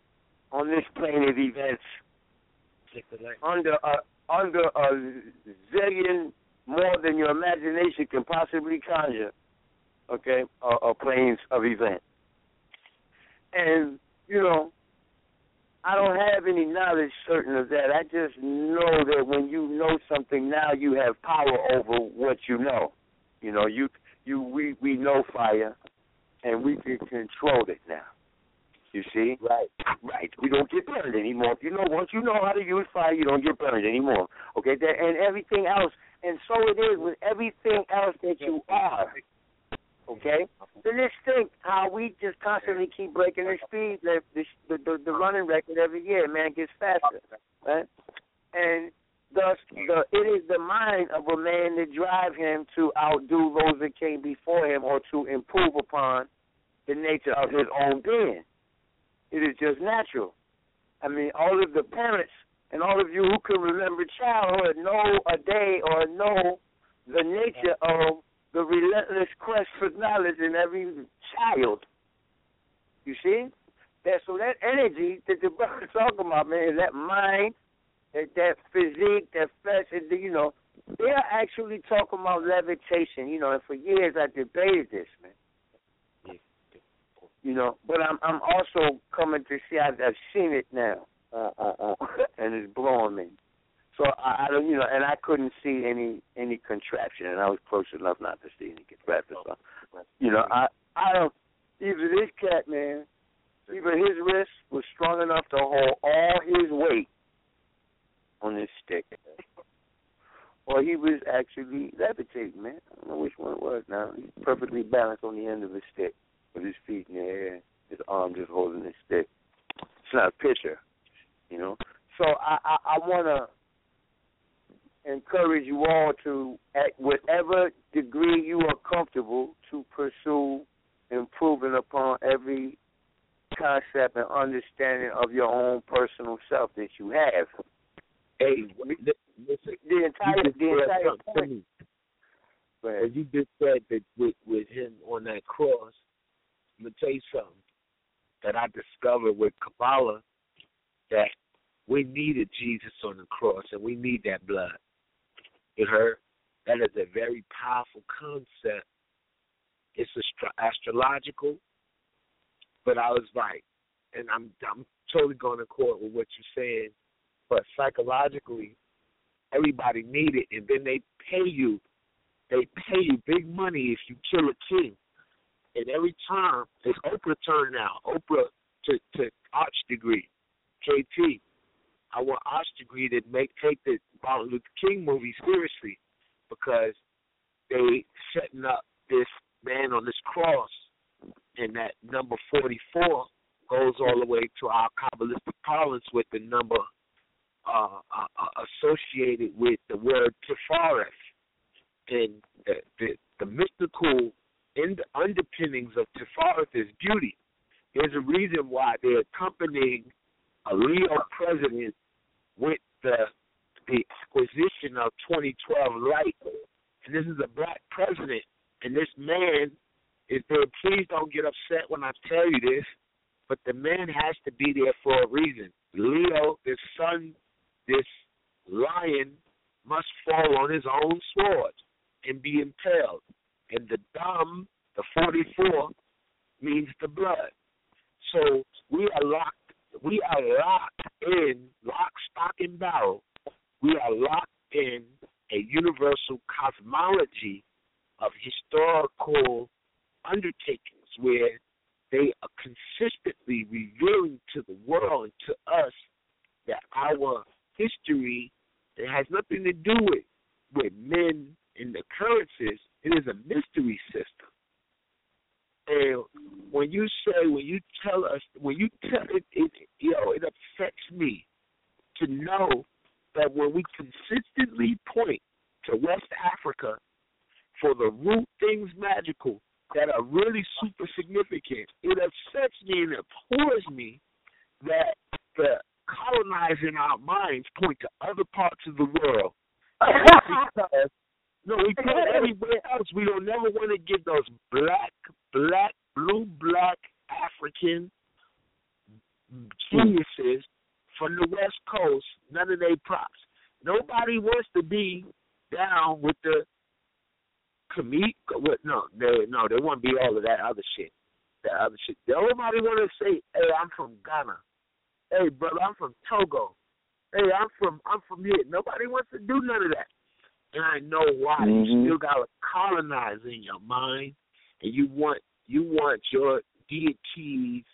on this plane of events under a under a zillion more than your imagination can possibly conjure. Okay, uh, uh, planes of events, and you know, I don't have any knowledge certain of that. I just know that when you know something now, you have power over what you know. You know, you you we we know fire, and we can control it now. You see? Right. Right. We don't get burned anymore. You know, once you know how to use fire, you don't get burned anymore. Okay? That, and everything else. And so it is with everything else that you are. Okay? So let's think how we just constantly keep breaking the speed, the the the, the running record every year. Man gets faster, right? And thus, the it is the mind of a man that drive him to outdo those that came before him, or to improve upon the nature of his own being. It is just natural. I mean, all of the parents and all of you who can remember childhood know a day or know the nature of the relentless quest for knowledge in every child. You see? That so that energy that the brother talking about, man, is that mind, that that physique, that flesh, and you know, they're actually talking about levitation. You know, and for years I debated this, man. You know, but I'm I'm also coming to see I've, I've seen it now, uh, uh, uh, and it's blowing me. So I, I don't, you know, and I couldn't see any any contraption, and I was close enough not to see any contraption. So, you know, I I don't. Either this cat man, either his wrist was strong enough to hold all his weight on this stick, or he was actually levitating, man. I don't know which one it was. Now he's perfectly balanced on the end of the stick with his feet in the air, his arm just holding the stick. It's not a picture, you know. So I I, I want to encourage you all to, at whatever degree you are comfortable, to pursue improving upon every concept and understanding of your own personal self that you have. Hey, listen, The entire, the entire point. me. As you just said that with with him on that cross, I'm gonna tell you something that I discovered with Kabbalah that we needed Jesus on the cross and we need that blood. You heard? That is a very powerful concept. It's astro- astrological, but I was right, and I'm I'm totally going to court with what you're saying. But psychologically, everybody need it, and then they pay you. They pay you big money if you kill a king. And every time it's Oprah turn now. Oprah to to arch degree, KT. I want arch degree to make take the Martin Luther King movie seriously because they setting up this man on this cross, and that number forty four goes all the way to our Kabbalistic parlance with the number uh, uh, uh, associated with the word Tifareth and the, the, the mystical in the underpinnings of Tifareth is beauty. There's a reason why they're accompanying a Leo president with the the acquisition of 2012 light, and this is a black president, and this man is there. Please don't get upset when I tell you this, but the man has to be there for a reason. Leo, this son, this lion, must fall on his own sword and be impaled. And the dumb, the 44, means the blood. So we are locked. We are locked in lock, stock, and barrel. We are locked in a universal cosmology of historical undertakings where they are consistently revealing to the world and to us that our history it has nothing to do with with men and occurrences. It is a mystery system. And when you say, when you tell us, when you tell it, it you know, it upsets me to know that when we consistently point to West Africa for the root things magical that are really super significant, it upsets me and abhors me that the colonizing our minds point to other parts of the world. because, no, we put everywhere else. We don't never want to get those black, black, blue, black African geniuses from the West Coast. None of their props. Nobody wants to be down with the commit. With, no, they no, they want to be all of that other shit. That other shit. Nobody want to say, "Hey, I'm from Ghana." Hey, brother, I'm from Togo. Hey, I'm from I'm from here. Nobody wants to do none of that. And I know why. Mhm. You still gotta colonize in your mind and you want you want your deities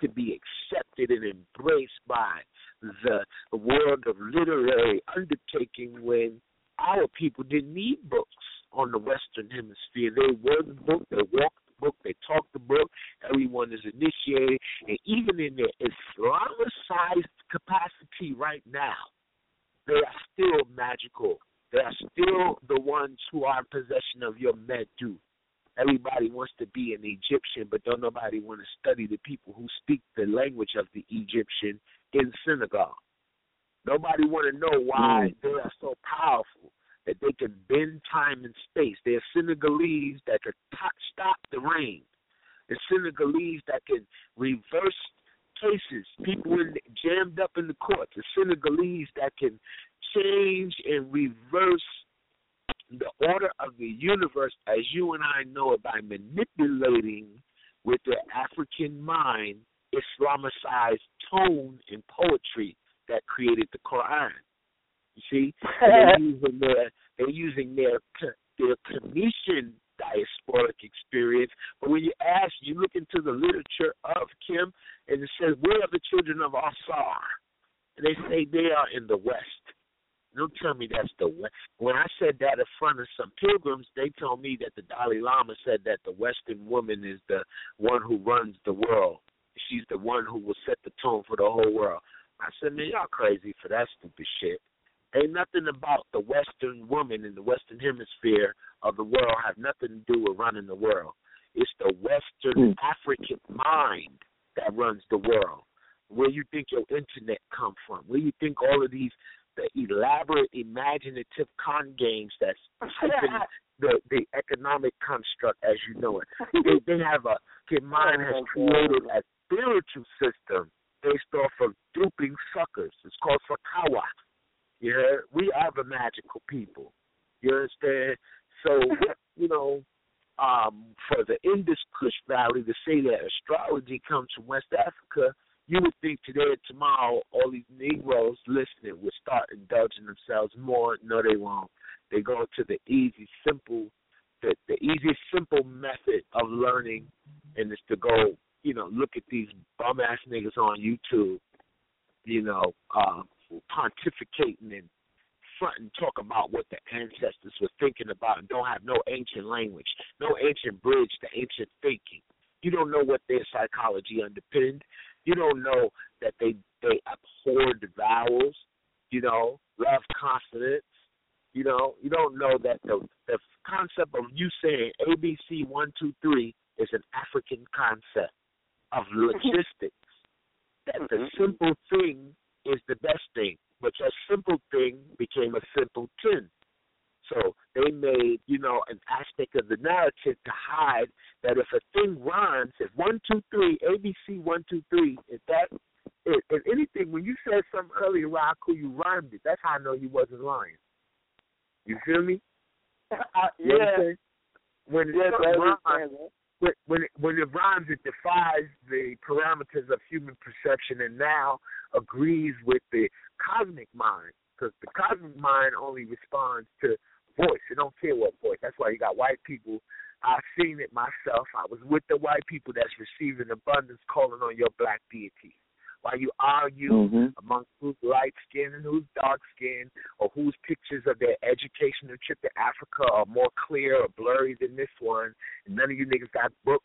to be accepted and embraced by the world of literary undertaking when our people didn't need books on the Western Hemisphere. They were the book, they walked the book, they talked the book, everyone is initiated, and even in their Islamicized capacity right now, they are still magical. They are still the ones who are in possession of your medu. Everybody wants to be an Egyptian, but don't nobody want to study the people who speak the language of the Egyptian in Senegal. Nobody want to know why mm. they are so powerful that they can bend time and space. They're Senegalese that can stop the rain. The Senegalese that can reverse cases, people in, jammed up in the courts. The Senegalese that can change and reverse the order of the universe as you and I know it by manipulating with their African mind Islamicized tone and poetry that created the Quran. You see, they're using their they're using their their Commission diasporic experience. But when you ask, you look into the literature of Kim, and it says, "Where are the children of Asar?" And they say they are in the West. Don't tell me that's the West. When I said that in front of some pilgrims, they told me that the Dalai Lama said that the Western woman is the one who runs the world. She's the one who will set the tone for the whole world. I said, man, y'all crazy for that stupid shit. Ain't nothing about the Western woman in the Western hemisphere of the world have nothing to do with running the world. It's the Western mm. African mind that runs the world. Where you think your internet come from? Where you think all of these the elaborate, imaginative con games that's the the economic construct as you know it. They, they have a their mind has created a spiritual system based off of duping suckers. It's called Sakawa. Yeah, we are the magical people. You understand? So you know, um, for the Indus Kush Valley to say that astrology comes from West Africa you would think today or tomorrow all these Negroes listening would start indulging themselves more. No, they won't. They go to the easy, simple, the the easiest, simple method of learning, and it's to go, you know, look at these bum ass niggas on YouTube, you know, uh, pontificating and front and talk about what the ancestors were thinking about and don't have no ancient language, no ancient bridge to ancient thinking. You don't know what their psychology underpinned. You don't know that they they abhorred vowels. You know, love consonants. You know, you don't know that the the concept of you saying ABC one two three is an African concept of logistics. that the mm-hmm. simple thing is the best thing, but a simple thing became a simple tin. So they made, you know, an aspect of the narrative to hide that if a thing rhymes, if one, two, three, ABC one, two, three, if that if, if anything, when you said something earlier, Raku, you rhymed it. That's how I know you wasn't lying. You feel me? uh, yeah. When yeah, rhymes, when when it, when it rhymes, it defies the parameters of human perception, and now agrees with the cosmic mind, because the cosmic mind only responds to voice. It don't care what voice. That's why you got white people. I've seen it myself. I was with the white people that's receiving abundance calling on your black deities. While you argue mm-hmm. among who's light skinned and who's dark skinned, or whose pictures of their educational trip to Africa are more clear or blurry than this one, and none of you niggas got books.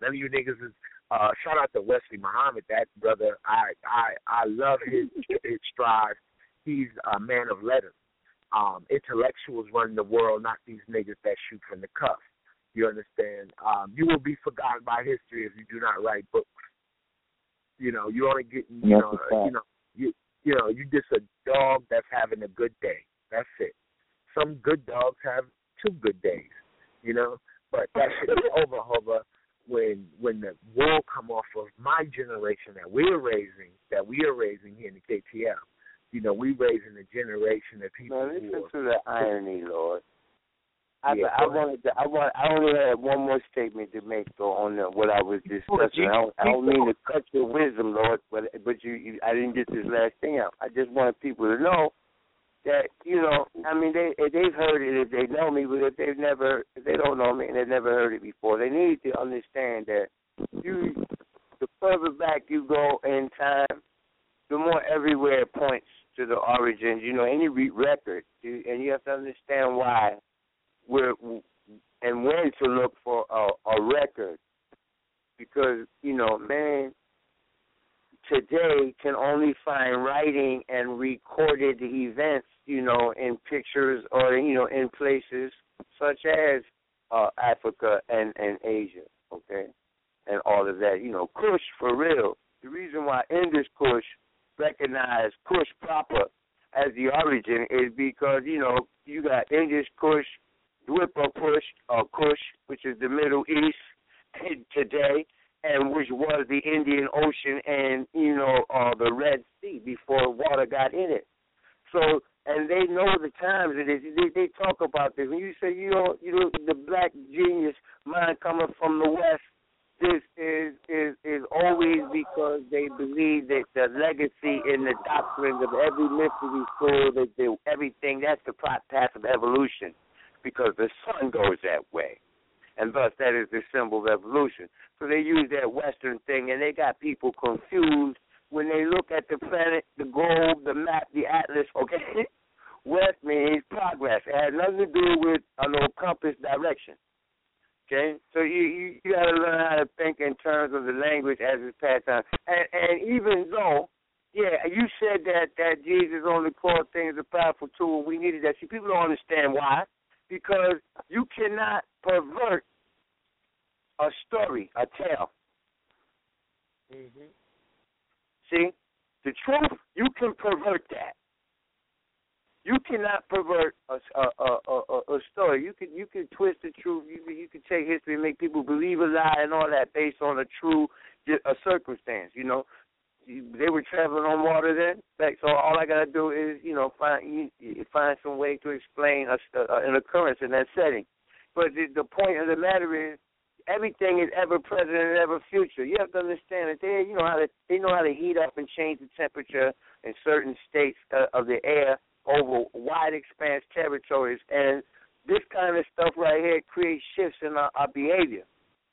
None of you niggas is uh shout out to Wesley Muhammad, that brother. I I I love his his strive. He's a man of letters um, intellectuals running the world, not these niggas that shoot from the cuff. You understand? Um, you will be forgotten by history if you do not write books. You know, you only get you know you know you you know you just a dog that's having a good day. That's it. Some good dogs have two good days. You know, but that shit is over, over when when the wool come off of my generation that we're raising, that we are raising here in the KTL you know, we raising a generation of people. Man, listen to the irony, Lord. I, yeah, I wanted to, I want I only had one more statement to make though on the, what I was discussing. I don't, I don't mean to cut your wisdom, Lord, but but you, you I didn't get this last thing out. I just wanted people to know that you know I mean they they've heard it if they know me, but if they've never if they don't know me and they've never heard it before, they need to understand that you the further back you go in time, the more everywhere it points to the origins. You know, any re- record, and you have to understand why we're and when to look for a, a record, because you know, man, today can only find writing and recorded events, you know, in pictures or you know in places such as uh, Africa and and Asia, okay, and all of that. You know, Kush for real. The reason why Indus Kush recognize Kush proper as the origin is because you know you got Indus Kush, Dwipa Kush, or Kush, which is the Middle East today, and which was the Indian Ocean and you know uh, the Red Sea before water got in it. So and they know the times it is. They, they talk about this. When you say you know you know the black genius mind coming from the west, this is is is always because they believe that the legacy in the doctrines of every mystery school that they, everything that's the path of evolution, because the sun goes that way and thus that is the symbol of evolution. So they use that Western thing, and they got people confused when they look at the planet, the globe, the map, the atlas. Okay, west means progress. It has nothing to do with a little compass direction. Okay, so you you, you got to learn how to think in terms of the language as it's passed on. And, and even though, yeah, you said that that Jesus only called things a powerful tool. We needed that. See, people don't understand why because you cannot pervert a story, a tale. Mm-hmm. See, the truth you can pervert that. You cannot pervert a a a, a, story. You can you can twist the truth. You can, you can take history and make people believe a lie and all that based on a true a circumstance. You know, they were traveling on water then. Like, so all I gotta do is, you know, find find some way to explain a, a, an occurrence in that setting. But the, the point of the matter is, everything is ever present and ever future. You have to understand that they, you know how to, they know how to heat up and change the temperature in certain states uh, of the air over wide expanse territories, and this kind of stuff right here creates shifts in our, our behavior.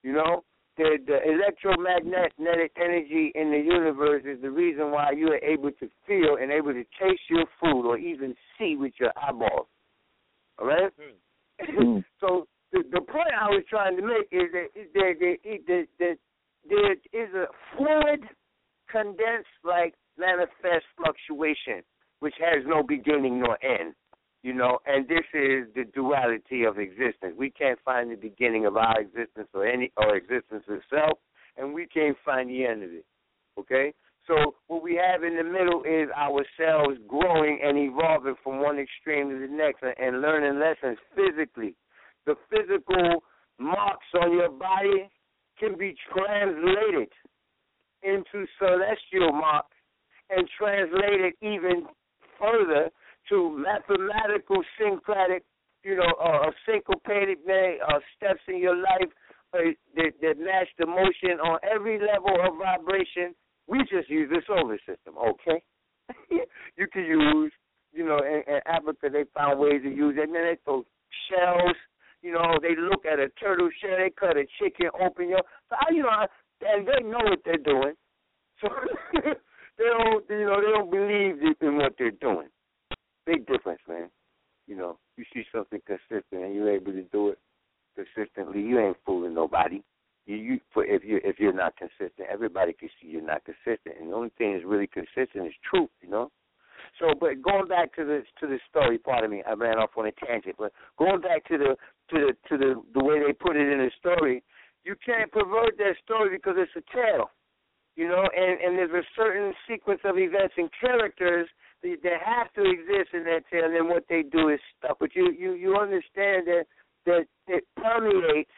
You know, the, the electromagnetic energy in the universe is the reason why you are able to feel and able to taste your food or even see with your eyeballs. All right? Mm. so the, the point I was trying to make is that there, there, there, there is a fluid, condensed, like manifest fluctuation, which has no beginning nor end you know, and this is the duality of existence. We can't find the beginning of our existence or any or existence itself, and we can't find the end of it. Okay? So what we have in the middle is ourselves growing and evolving from one extreme to the next and, and learning lessons physically. The physical marks on your body can be translated into celestial marks and translated even further to mathematical syncretic, you know, uh, syncopated uh, steps in your life uh, that, that match the motion on every level of vibration. We just use the solar system, okay? you can use, you know, in, in Africa they found ways to use it. And then they throw shells. You know, they look at a turtle shell, they cut a chicken open. Your, so I, you know, and they know what they're doing. So they don't, you know, they don't believe in what they're doing big difference, man. You know, you see something consistent and you're able to do it consistently. You ain't fooling nobody. You, you for if you if you're not consistent, everybody can see you're not consistent. And the only thing that's really consistent is truth. You know. So, but going back to the to the story, pardon me, I ran off on a tangent. But going back to the to the to the the way they put it in the story, you can't pervert that story because it's a tale, you know. And and there's a certain sequence of events and characters that, they have to exist in that tale, and what they do is stuff. But you you you understand that that it permeates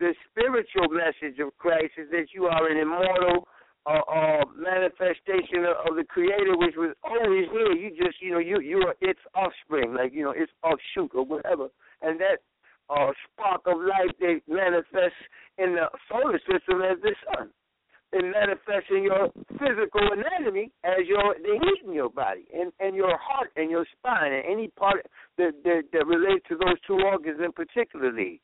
the spiritual message of Christ is that you are an immortal uh, uh, manifestation of, of the Creator, which was always here. You just you know you you are its offspring, like you know its offshoot or whatever, and that uh, spark of light that manifests in the solar system as the sun it manifests in your physical anatomy as your the heat in your body and, and your heart and your spine and any part that, that that relates to those two organs in particularly.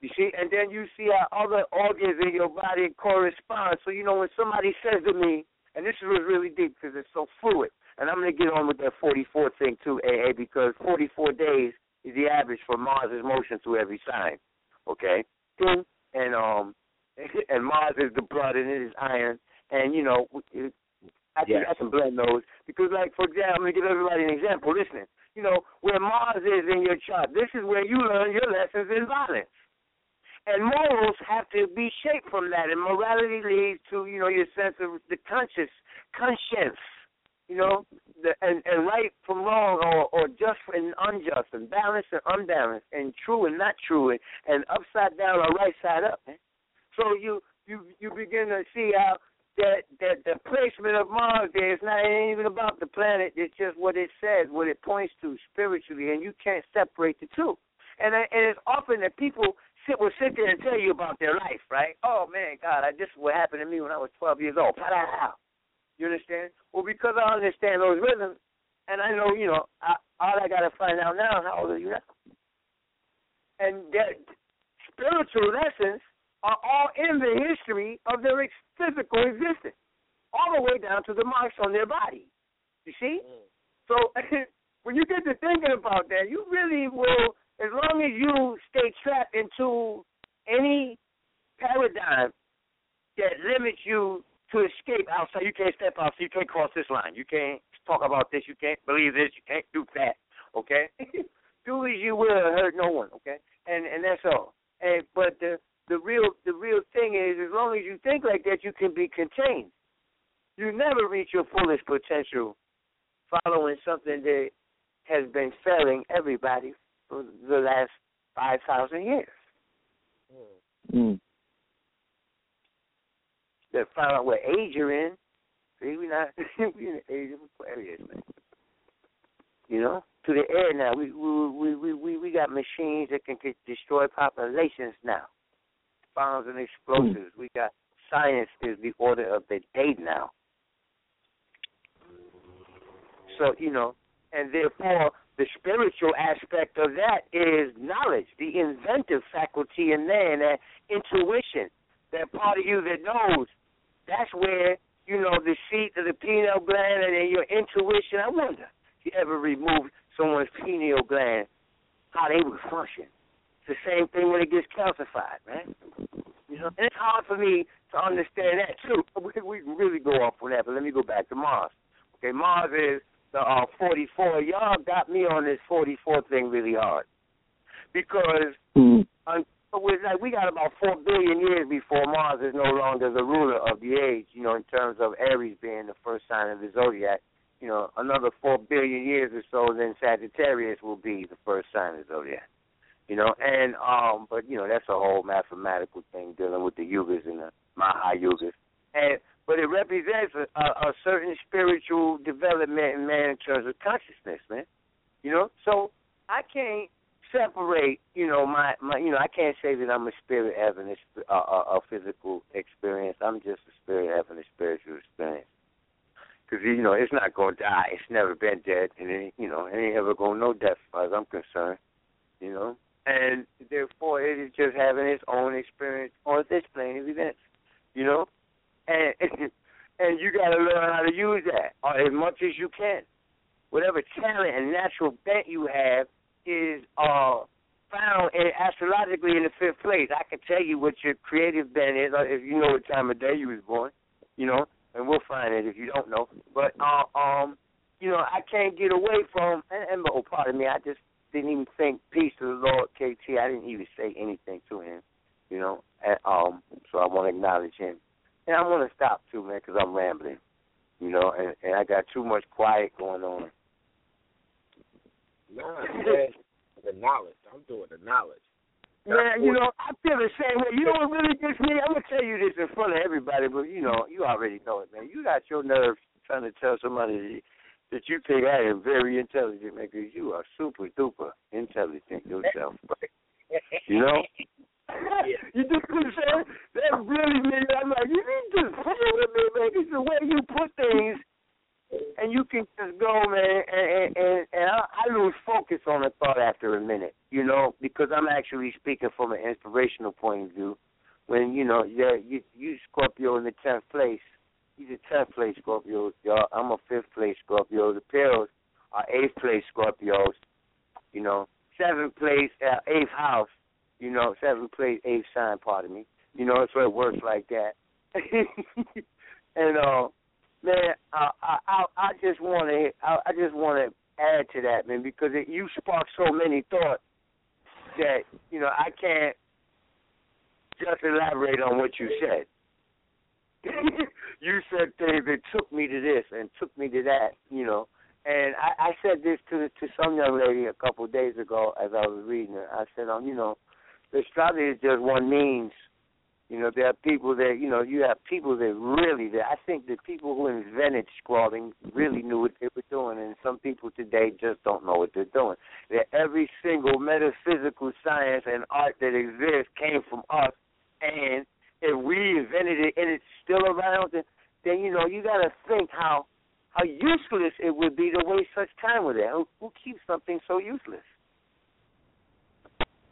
You see, and then you see how other organs in your body correspond. So you know when somebody says to me, and this was really deep because it's so fluid. And I'm going to get on with that 44 thing too, AA, because 44 days is the average for Mars's motion through every sign. Okay, and um, and Mars is the blood and it is iron, and you know, it, I can Yes. I can blend those because, like for example, I'm going to give everybody an example. Listening, you know, where Mars is in your chart, this is where you learn your lessons in violence. And morals have to be shaped from that, and morality leads to you know your sense of the conscious conscience, you know, the, and and right from wrong, or or just and unjust, and balanced and unbalanced, and true and not true, and, and upside down or right side up. Man. So you you you begin to see how that that the placement of Mars there is not even about the planet. It's just what it says, what it points to spiritually, and you can't separate the two. And and it's often that people sit will sit there and tell you about their life, right? Oh man, God, I this is what happened to me when I was 12 years old. Pa-da-da. You understand? Well, because I understand those rhythms, and I know, you know, I, all I got to find out now how old are you now? And that spiritual lessons are all in the history of their ex- physical existence, all the way down to the marks on their body. You see? Mm. So when you get to thinking about that, you really will, as long as you stay trapped into any paradigm that limits you to escape outside, you can't step outside, you can't cross this line, you can't talk about this, you can't believe this, you can't do that. Okay? do as you will hurt no one. Okay? And and that's all. And but the the real the real thing is, as long as you think like that, you can be contained. You never reach your fullest potential following something that has been failing everybody for the last five thousand years. Mm. That find out what age you're in. See, we not we in the age of Aquarius, man. You know, to the air now. We we we we we, we got machines that can destroy populations now. Bombs and hmm. explosives. We got science is the order of the day now. So you know, and therefore the spiritual aspect of that is knowledge, the inventive faculty in there, and that intuition, that part of you that knows. That's where you know the seat of the pineal gland and then your intuition. I wonder if you ever remove someone's pineal gland, how they would function. It's the same thing when it gets calcified, man. You know, and it's hard for me to understand that too. We, we can really go off on that, but let me go back to Mars. Okay, Mars is the uh, 44. Y'all got me on this 44 thing really hard because Mm. un- with like we got about four billion years before Mars is no longer the ruler of the age. You know, in terms of Aries being the first sign of the zodiac. You know, another four billion years or so, then Sagittarius will be the first sign of the zodiac. You know, and um, but you know that's a whole mathematical thing dealing with the yugas and the Maha yugas. And but it represents a, a, a certain spiritual development in man in terms of consciousness, man. You know, so I can't separate, you know, my my, you know, I can't say that I'm a spirit having a, a, a, physical experience. I'm just a spirit having a spiritual experience. Because you know, it's not going to die. It's never been dead, and it, you know, it ain't ever going to know death, as far as I'm concerned. You know, and therefore, it is just having its own experience on this plane of events. You know, and and you got to learn how to use that as much as you can. Whatever talent and natural bent you have is uh found in, astrologically in the fifth place. I can tell you what your creative bent is if you know what time of day you was born. You know, and we'll find it if you don't know. But uh, um, you know, I can't get away from and, and oh, pardon me, I just didn't even think peace to the Lord, KT. I didn't even say anything to him. You know, and, um, so I want to acknowledge him. And I want to stop too, man, because I'm rambling. You know, and, and I got too much quiet going on. Nah, man. The knowledge. I'm doing the knowledge. Man, you know, I feel the same way. You know what really gets me? I'm gonna tell you this in front of everybody, but you know, you already know it, man. You got your nerve trying to tell somebody that you think I am very intelligent, man, because you are super duper intelligent yourself. You know? you just I'm saying? That really me. I'm like, you need to play with me, man. It's the way you put things and you can just go, man, and and, and I, I lose focus on a thought after a minute, you know, because I'm actually speaking from an inspirational point of view. When you know, yeah, you you Scorpio in the tenth place, he's a tenth place Scorpio. Y'all, I'm a fifth place Scorpio. The Pills are eighth place Scorpios. You know, seventh place, uh, eighth house. You know, seventh place, eighth sign. Pardon me. You know, so it works like that. and uh, man, I I I just want to I, I just want to add to that, man, because it, you sparked so many thoughts that you know I can't just elaborate on what you said. you said things that took me to this and took me to that, you know. And I, I said this to to some young lady a couple of days ago as I was reading it. I said, um, you know, the astrology is just one means you know, there are people that you know, you have people that really that I think the people who invented scrawling really knew what they were doing and some people today just don't know what they're doing. That every single metaphysical science and art that exists came from us and if we invented it and it's still around then, then you know, you gotta think how how useless it would be to waste such time with it. Who, who keeps something so useless?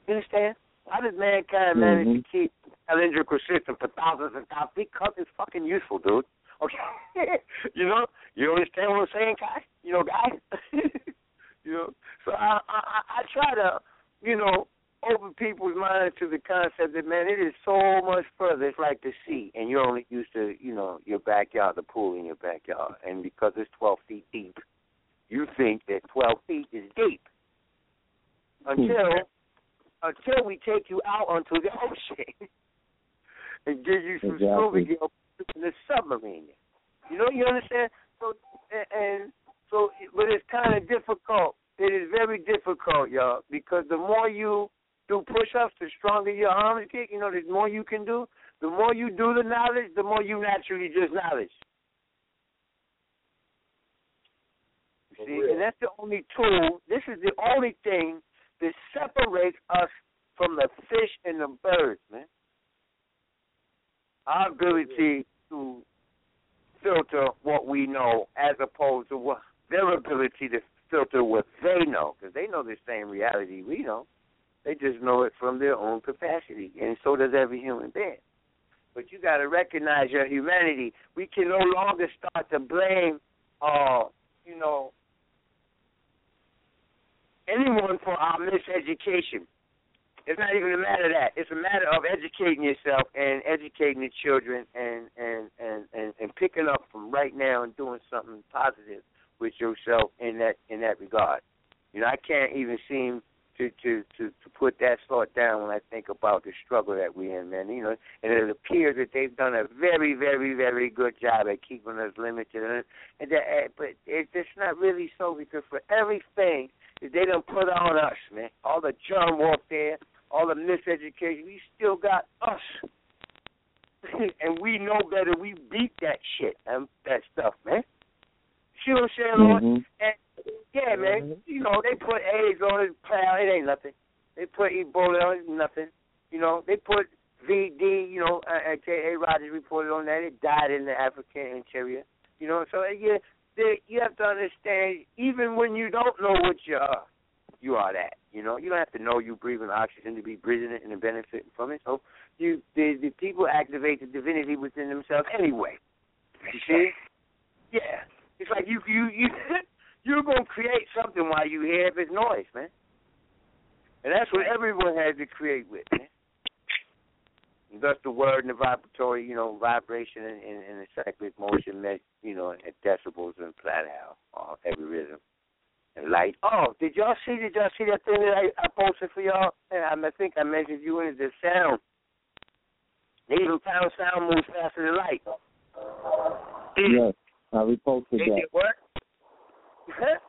You understand? How does mankind manage mm-hmm. to keep cylindrical system for thousands and thousands? Because it's fucking useful, dude. Okay, you know, you understand what I'm saying, guy? You know, guys. you know, so I, I I try to, you know, open people's minds to the concept that man, it is so much further. It's like the sea, and you're only used to, you know, your backyard, the pool in your backyard, and because it's 12 feet deep, you think that 12 feet is deep until hmm. until we take you out onto the ocean and give you some exactly. scuba in the submarine. You know, you understand? So and so, but it's kind of difficult. It is very difficult, y'all, because the more you do push-ups, the stronger your arms get. You know, the more you can do. The more you do the knowledge, the more you naturally just knowledge. You see, and that's the only tool. This is the only thing that separates us from the fish and the birds, man. Our ability to filter what we know as opposed to what their ability to filter what they know, because they know the same reality we know. They just know it from their own capacity, and so does every human being. But you got to recognize your humanity. We can no longer start to blame, uh, you know, anyone for our miseducation. It's not even a matter of that. It's a matter of educating yourself and educating the children and and and and, and picking up from right now and doing something positive with yourself in that in that regard. You know, I can't even seem to to to to put that thought down when I think about the struggle that we're in, man. You know, and it appears that they've done a very, very, very good job at keeping us limited, and, and that, eh, but it's just not really so because for everything that they done put on us, man, all the germ warfare, all the miseducation, we still got us. and we know better. We beat that shit and that stuff, man. See what I'm saying, Lord? Mhm. And yeah, man. You know they put AIDS on it. Pal, it ain't nothing. They put Ebola on it. Nothing. You know they put VD. You know, uh, uh, Rogers reported on that. It died in the African interior. You know, so uh, yeah, they, you have to understand. Even when you don't know what you are, you are that. You know, you don't have to know you breathing oxygen to be breathing it and benefiting from it. So you, the, the people activate the divinity within themselves anyway. You see? Yeah. It's like you you you you're gonna create something while you hear it's noise, man. And that's what everyone has to create with, man. And thus the word and the vibratory, you know, vibration and, and, and the cyclic motion met, you know, at decibels and flat out, uh, every rhythm. And light. Oh, did y'all see did y'all see that thing that I, I posted for y'all? And I think I mentioned you in the sound. They even found sound moves faster than light. Yes, I reposted Did that. it work?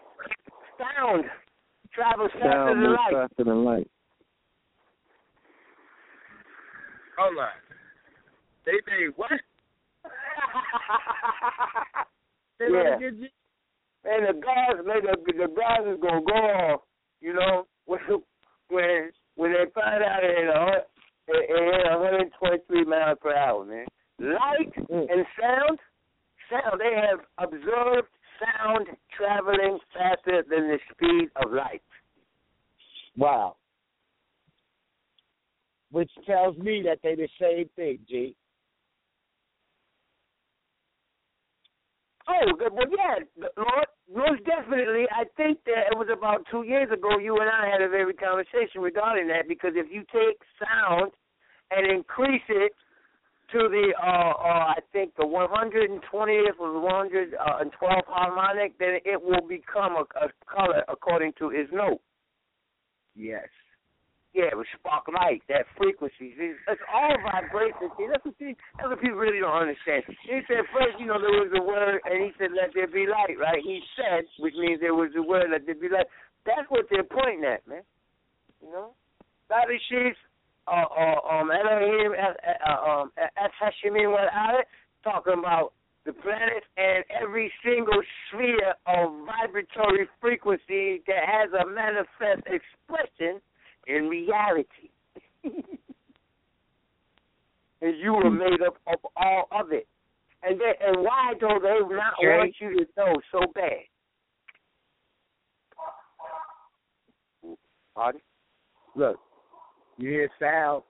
Sound travels faster Sound than light. faster than light. Hold on. They say what? yeah. And the guys, man, the, the guys is gonna go off. You know, when when when they find out it ain't a it it ain't 123 miles per hour, man. Light mm. and sound, sound. They have observed sound traveling faster than the speed of light. Wow. Which tells me that they're the same thing, G. Oh, good. Well, yeah, Lord, most definitely. I think that it was about two years ago. You and I had a very conversation regarding that because if you take sound and increase it to the, uh, uh, I think the 120th or the 112th harmonic, then it will become a, a color according to his note. Yes. Yeah, it was spark light, that frequency. It's, all vibration. See, that's what, that's what people really don't understand. He said first, you know, there was a word, and he said, let there be light, right? He said, which means there was a word, let there be light. That's what they're pointing at, man. You know? Bobby Sheets, uh, uh, um, Elohim, uh, uh, um, Hashemin it, talking about the planets and every single sphere of vibratory frequency that has a manifest expression – in reality. and you were made up of all of it. And they, and why do they not okay. want you to know so bad? Pardon? Look, you hear sound.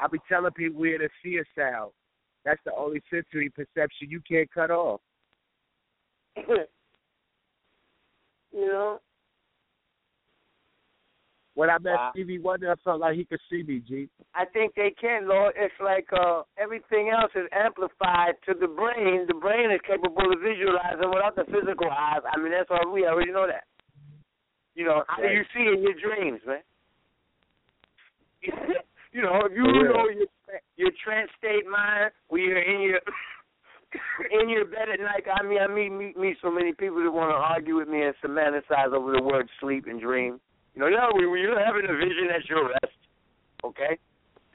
I be telling people we're to see a sound. That's the only sensory perception you can't cut off. you know, when I met wow. Stevie Wonder, I felt like he could see me, G. I think they can, Lord. It's like uh, everything else is amplified to the brain. The brain is capable of visualizing without the physical eyes. I mean, that's why we already know that. You know, how do you see in your dreams, man? you know, if you yeah. know your your trance state mind, when you're in your in your bed at night. I mean, I meet meet, meet so many people that want to argue with me and semanticize over the word sleep and dream. You know, no, when you're having a vision at your rest, okay?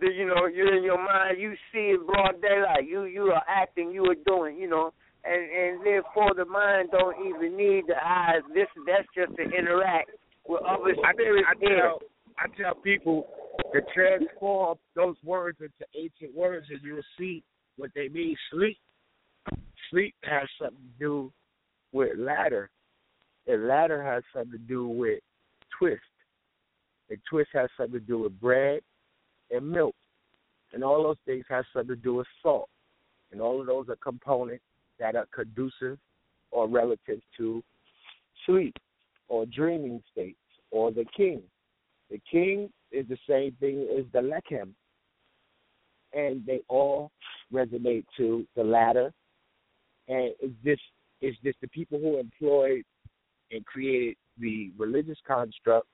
the, you know, you're in your mind, you see it broad daylight. You you are acting, you are doing, you know, and and therefore the mind don't even need the eyes. This that's just to interact with other spirits. I, I tell I tell people to transform those words into ancient words, and you'll see what they mean. Sleep, sleep has something to do with ladder and ladder has something to do with twist. And twist has something to do with bread and milk. And all those things have something to do with salt. And all of those are components that are conducive or relative to sleep or dreaming states or the king. The king is the same thing as the lechem. And they all resonate to the latter. And it's just it's just the people who employed and created the religious construct,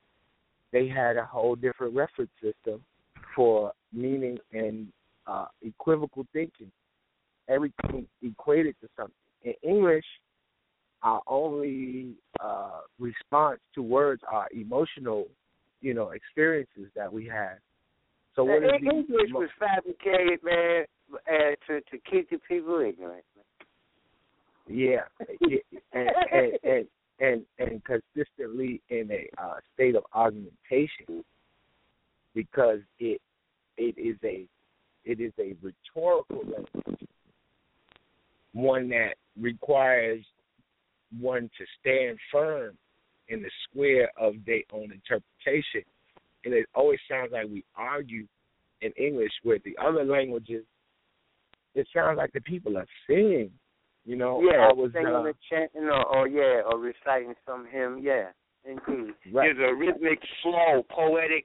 they had a whole different reference system for meaning and uh, equivocal thinking. Everything equated to something. In English, our only uh, response to words are emotional, you know, experiences that we had. So what is English the, was fabricated, man, uh, to to keep the people ignorant. Yeah, and, and, and and and consistently in a uh, state of augmentation because it it is a it is a rhetorical language, one that requires one to stand firm in the square of their own interpretation. And it always sounds like we argue in English with the other languages. It sounds like the people are singing you know, yeah, I was singing uh, a chanting or, or yeah, or reciting some hymn. Yeah, indeed. Right. There's a rhythmic flow, poetic,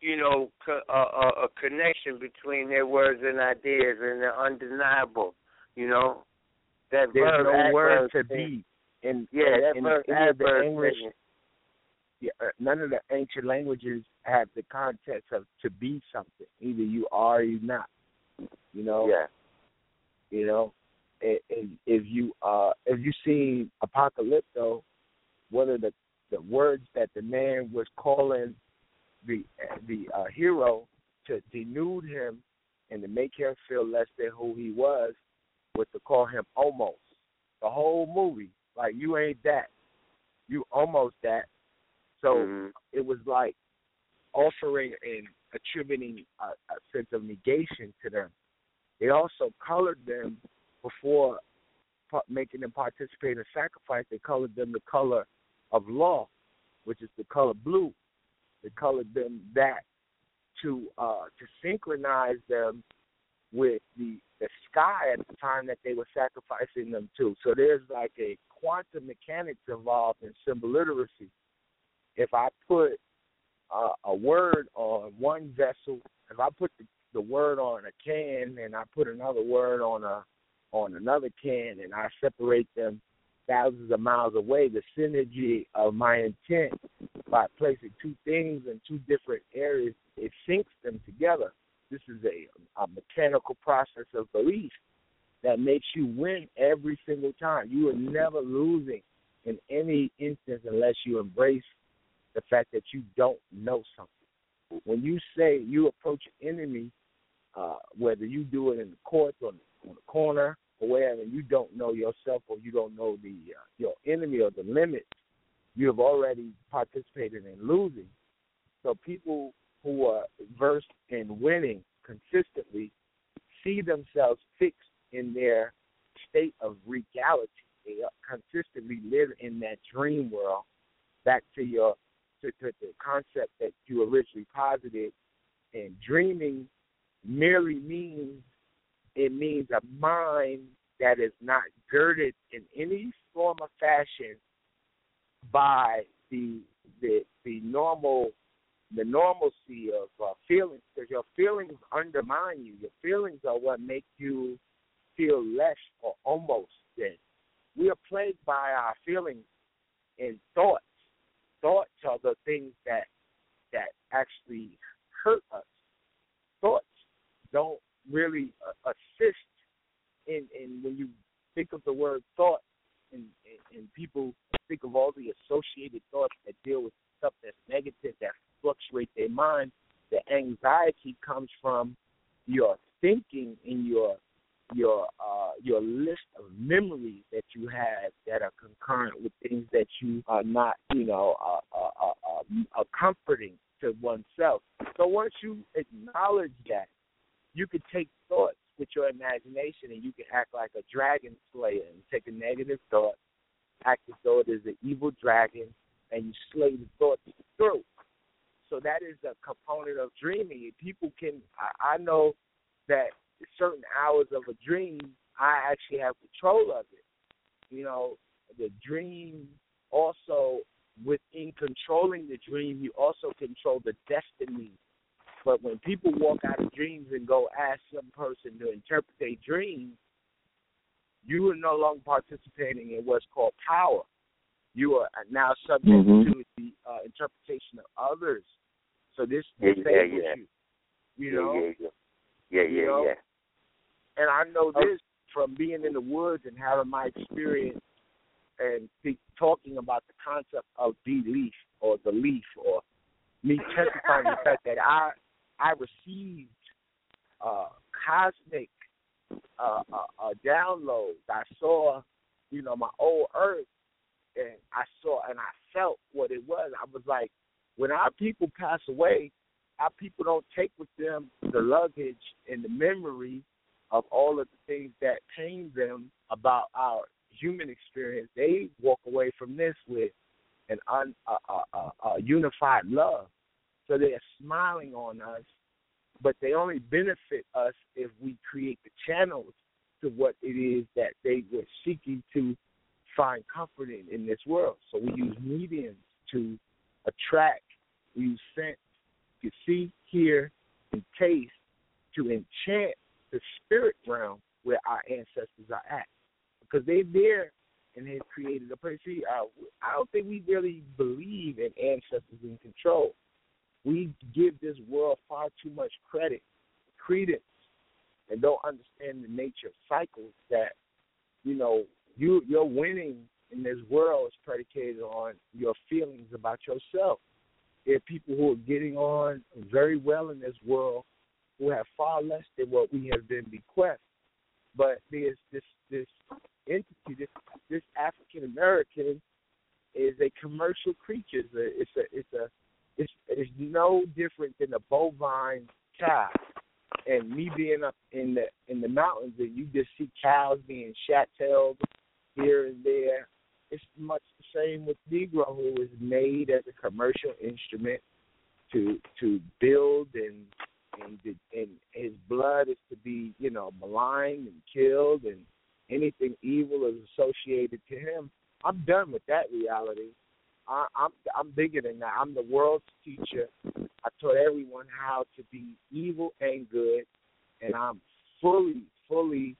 you know, co- uh, uh, a connection between their words and ideas, and they're undeniable. You know, that there's no word to be. In, yeah, in, verb, in the English, none of the ancient languages have the context of to be something. Either you are or you're not. You know. Yeah. You know, And if you uh if you see Apocalypto, one of the the words that the man was calling the the uh, hero to denude him and to make him feel less than who he was was to call him almost. The whole movie, like you ain't that, you almost that. So mm-hmm. it was like offering and attributing a, a sense of negation to them. They also colored them before making them participate in a sacrifice, they colored them the color of law, which is the color blue. They colored them that to uh, to synchronize them with the the sky at the time that they were sacrificing them to. So there's like a quantum mechanics involved in symbol literacy. If I put uh, a word on one vessel, if I put the, the word on a can and I put another word on a on another can and I separate them thousands of miles away, the synergy of my intent by placing two things in two different areas, it syncs them together. This is a, a mechanical process of belief that makes you win every single time. You are never losing in any instance unless you embrace the fact that you don't know something. When you say you approach an enemy, uh, whether you do it in the courts or on the corner or wherever, you don't know yourself or you don't know the uh, your enemy or the limits, you have already participated in losing. So people who are versed in winning consistently see themselves fixed in their state of reality. They consistently live in that dream world. Back to your to, to the concept that you originally posited, and dreaming merely means it means a mind that is not girded in any form or fashion by the the the normal the normalcy of uh, feelings because your feelings undermine you. Your feelings are what make you feel less or almost dead. We are plagued by our feelings and thoughts. Thoughts are the things that that actually hurt us. Thoughts don't really uh, assist in in when you think of the word thought and, and, and people think of all the associated thoughts that deal with stuff that's negative that fluctuate their mind. The anxiety comes from your thinking and your your uh, your list of memories that you have that are concurrent with things that you are not, you know, uh, uh, uh, comforting to oneself. So once you acknowledge that, you can take thoughts with your imagination and you can act like a dragon slayer and take a negative thought, act as though it is an evil dragon, and you slay the thoughts through. So that is a component of dreaming. People can, I, I know that certain hours of a dream, I actually have control of it. You know, the dream also within controlling the dream, you also control the destiny. But when people walk out of dreams and go ask some person to interpret their dreams, you are no longer participating in what's called power. You are now subject mm-hmm. to the uh, interpretation of others. So this yeah, disables yeah, yeah. you. You yeah, know? yeah, yeah, yeah, yeah, you know? yeah. And I know this from being in the woods and having my experience and be, talking about the concept of belief or the leaf or me testifying the fact that I I received uh, cosmic uh, uh, uh, downloads. I saw, you know, my old earth, and I saw and I felt what it was. I was like, when our people pass away, our people don't take with them the luggage and the memory of all of the things that pain them about our human experience. They walk away from this with an un, unified love. So they're smiling on us, but they only benefit us if we create the channels to what it is that they were seeking to find comfort in in this world. So we use mediums to attract, we use sense to see, hear, and taste to enchant the spirit realm where our ancestors are at, because they're there and they've created a place. See, uh, I don't think we really believe in ancestors in control. We give this world far too much credit, credence, and don't understand the nature of cycles. That you know, you your winning in this world is predicated on your feelings about yourself. There are people who are getting on very well in this world who have far less than what we have been bequeathed. But there's this this entity, this this African American is a commercial creature. It's a it's a it's a it's, it's no different than a bovine cow. And me being up in the in the mountains and you just see cows being shat tailed here and there. It's much the same with Negro, who is made as a commercial instrument to to build and and and his blood is to be you know maligned and killed and anything evil is associated to him. I'm done with that reality. I, I'm I'm bigger than that. I'm the world's teacher. I taught everyone how to be evil and good, and I'm fully fully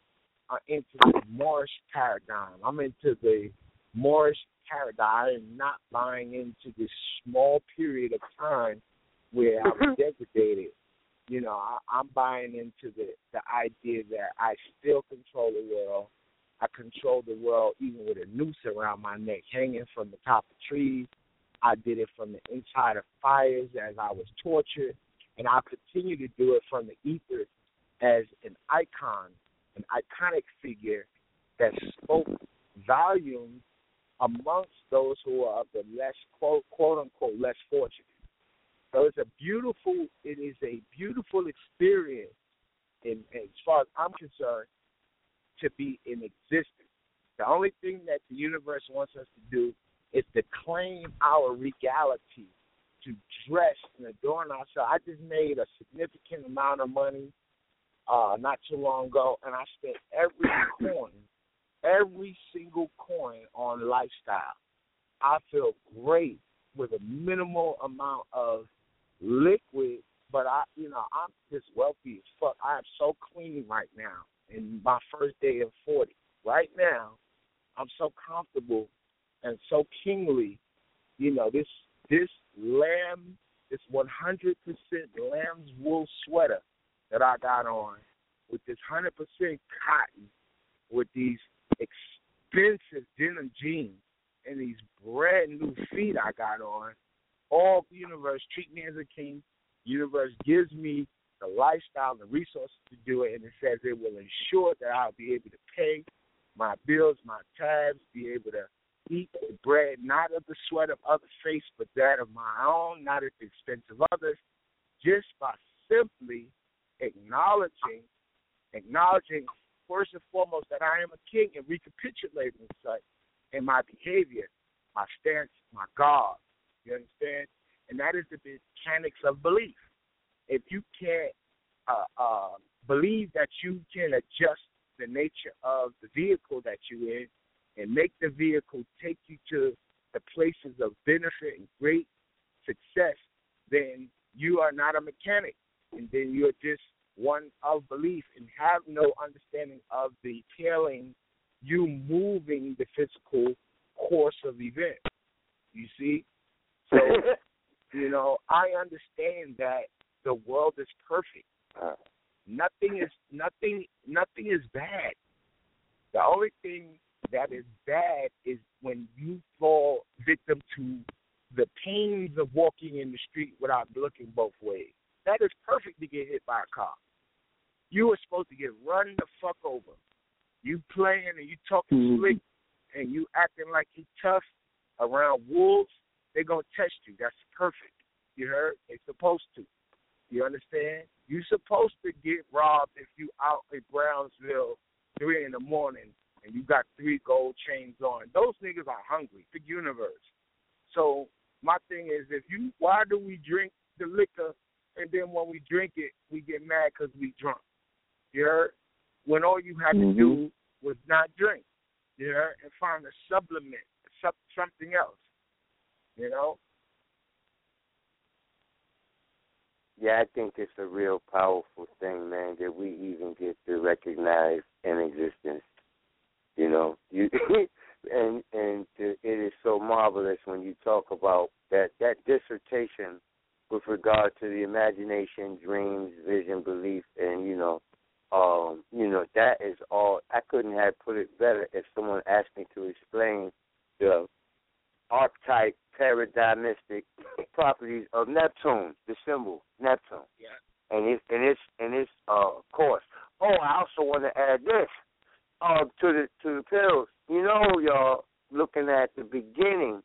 uh, into the Moorish paradigm. I'm into the Moorish paradigm and not buying into this small period of time where I was degraded. You know, I, I'm buying into the the idea that I still control the world. I control the world even with a noose around my neck, hanging from the top of trees. I did it from the inside of fires as I was tortured, and I continue to do it from the ether as an icon, an iconic figure that spoke volumes amongst those who are of the less quote quote unquote less fortunate. So it's a beautiful it is a beautiful experience in, as far as I'm concerned to be in existence. The only thing that the universe wants us to do is to claim our regality, to dress and adorn ourselves. I just made a significant amount of money uh, not too long ago, and I spent every coin, every single coin on lifestyle. I feel great with a minimal amount of liquid, but I, you know, I'm just wealthy as fuck. I am so clean right now in my first day of 40. Right now, I'm so comfortable and so kingly. You know, this this lamb, this 100% lamb's wool sweater that I got on with this 100% cotton with these expensive denim jeans and these brand new feet I got on. All the universe treat me as a king. Universe gives me the lifestyle and the resources to do it, and it says it will ensure that I'll be able to pay my bills, my tabs, be able to eat the bread, not of the sweat of others' face, but that of my own, not at the expense of others, just by simply acknowledging, acknowledging first and foremost that I am a king and recapitulating such in my behavior, my stance, my God. You understand? And that is the mechanics of belief if you can't uh, uh, believe that you can adjust the nature of the vehicle that you're in and make the vehicle take you to the places of benefit and great success, then you are not a mechanic. And then you're just one of belief and have no understanding of the tailing you moving the physical course of events. You see? So, you know, I understand that the world is perfect. Uh, nothing is nothing nothing is bad. The only thing that is bad is when you fall victim to the pains of walking in the street without looking both ways. That is perfect to get hit by a car. You are supposed to get run the fuck over. You playing and you talking mm-hmm. slick and you acting like you tough around wolves, they're gonna test you. That's perfect. You heard? They're supposed to. You understand? You're supposed to get robbed if you out in Brownsville three in the morning and you got three gold chains on. Those niggas are hungry. The universe. So my thing is, if you, why do we drink the liquor and then when we drink it, we get mad because we drunk? You heard? When all you had mm-hmm. to do was not drink. You heard? And find a supplement, something else. You know? yeah, I think it's a real powerful thing, man, that we even get to recognize in existence. You know, you and and to, it is so marvelous when you talk about that that dissertation with regard to the imagination, dreams, vision, belief, and you know, um, you know that is all. I couldn't have put it better if someone asked me to explain the archetype paradigmistic properties of Neptune, the symbol Neptune. Yeah. And its and its and its uh course. Oh, I also want to add this uh, to the to the pills. You know, y'all looking at the beginning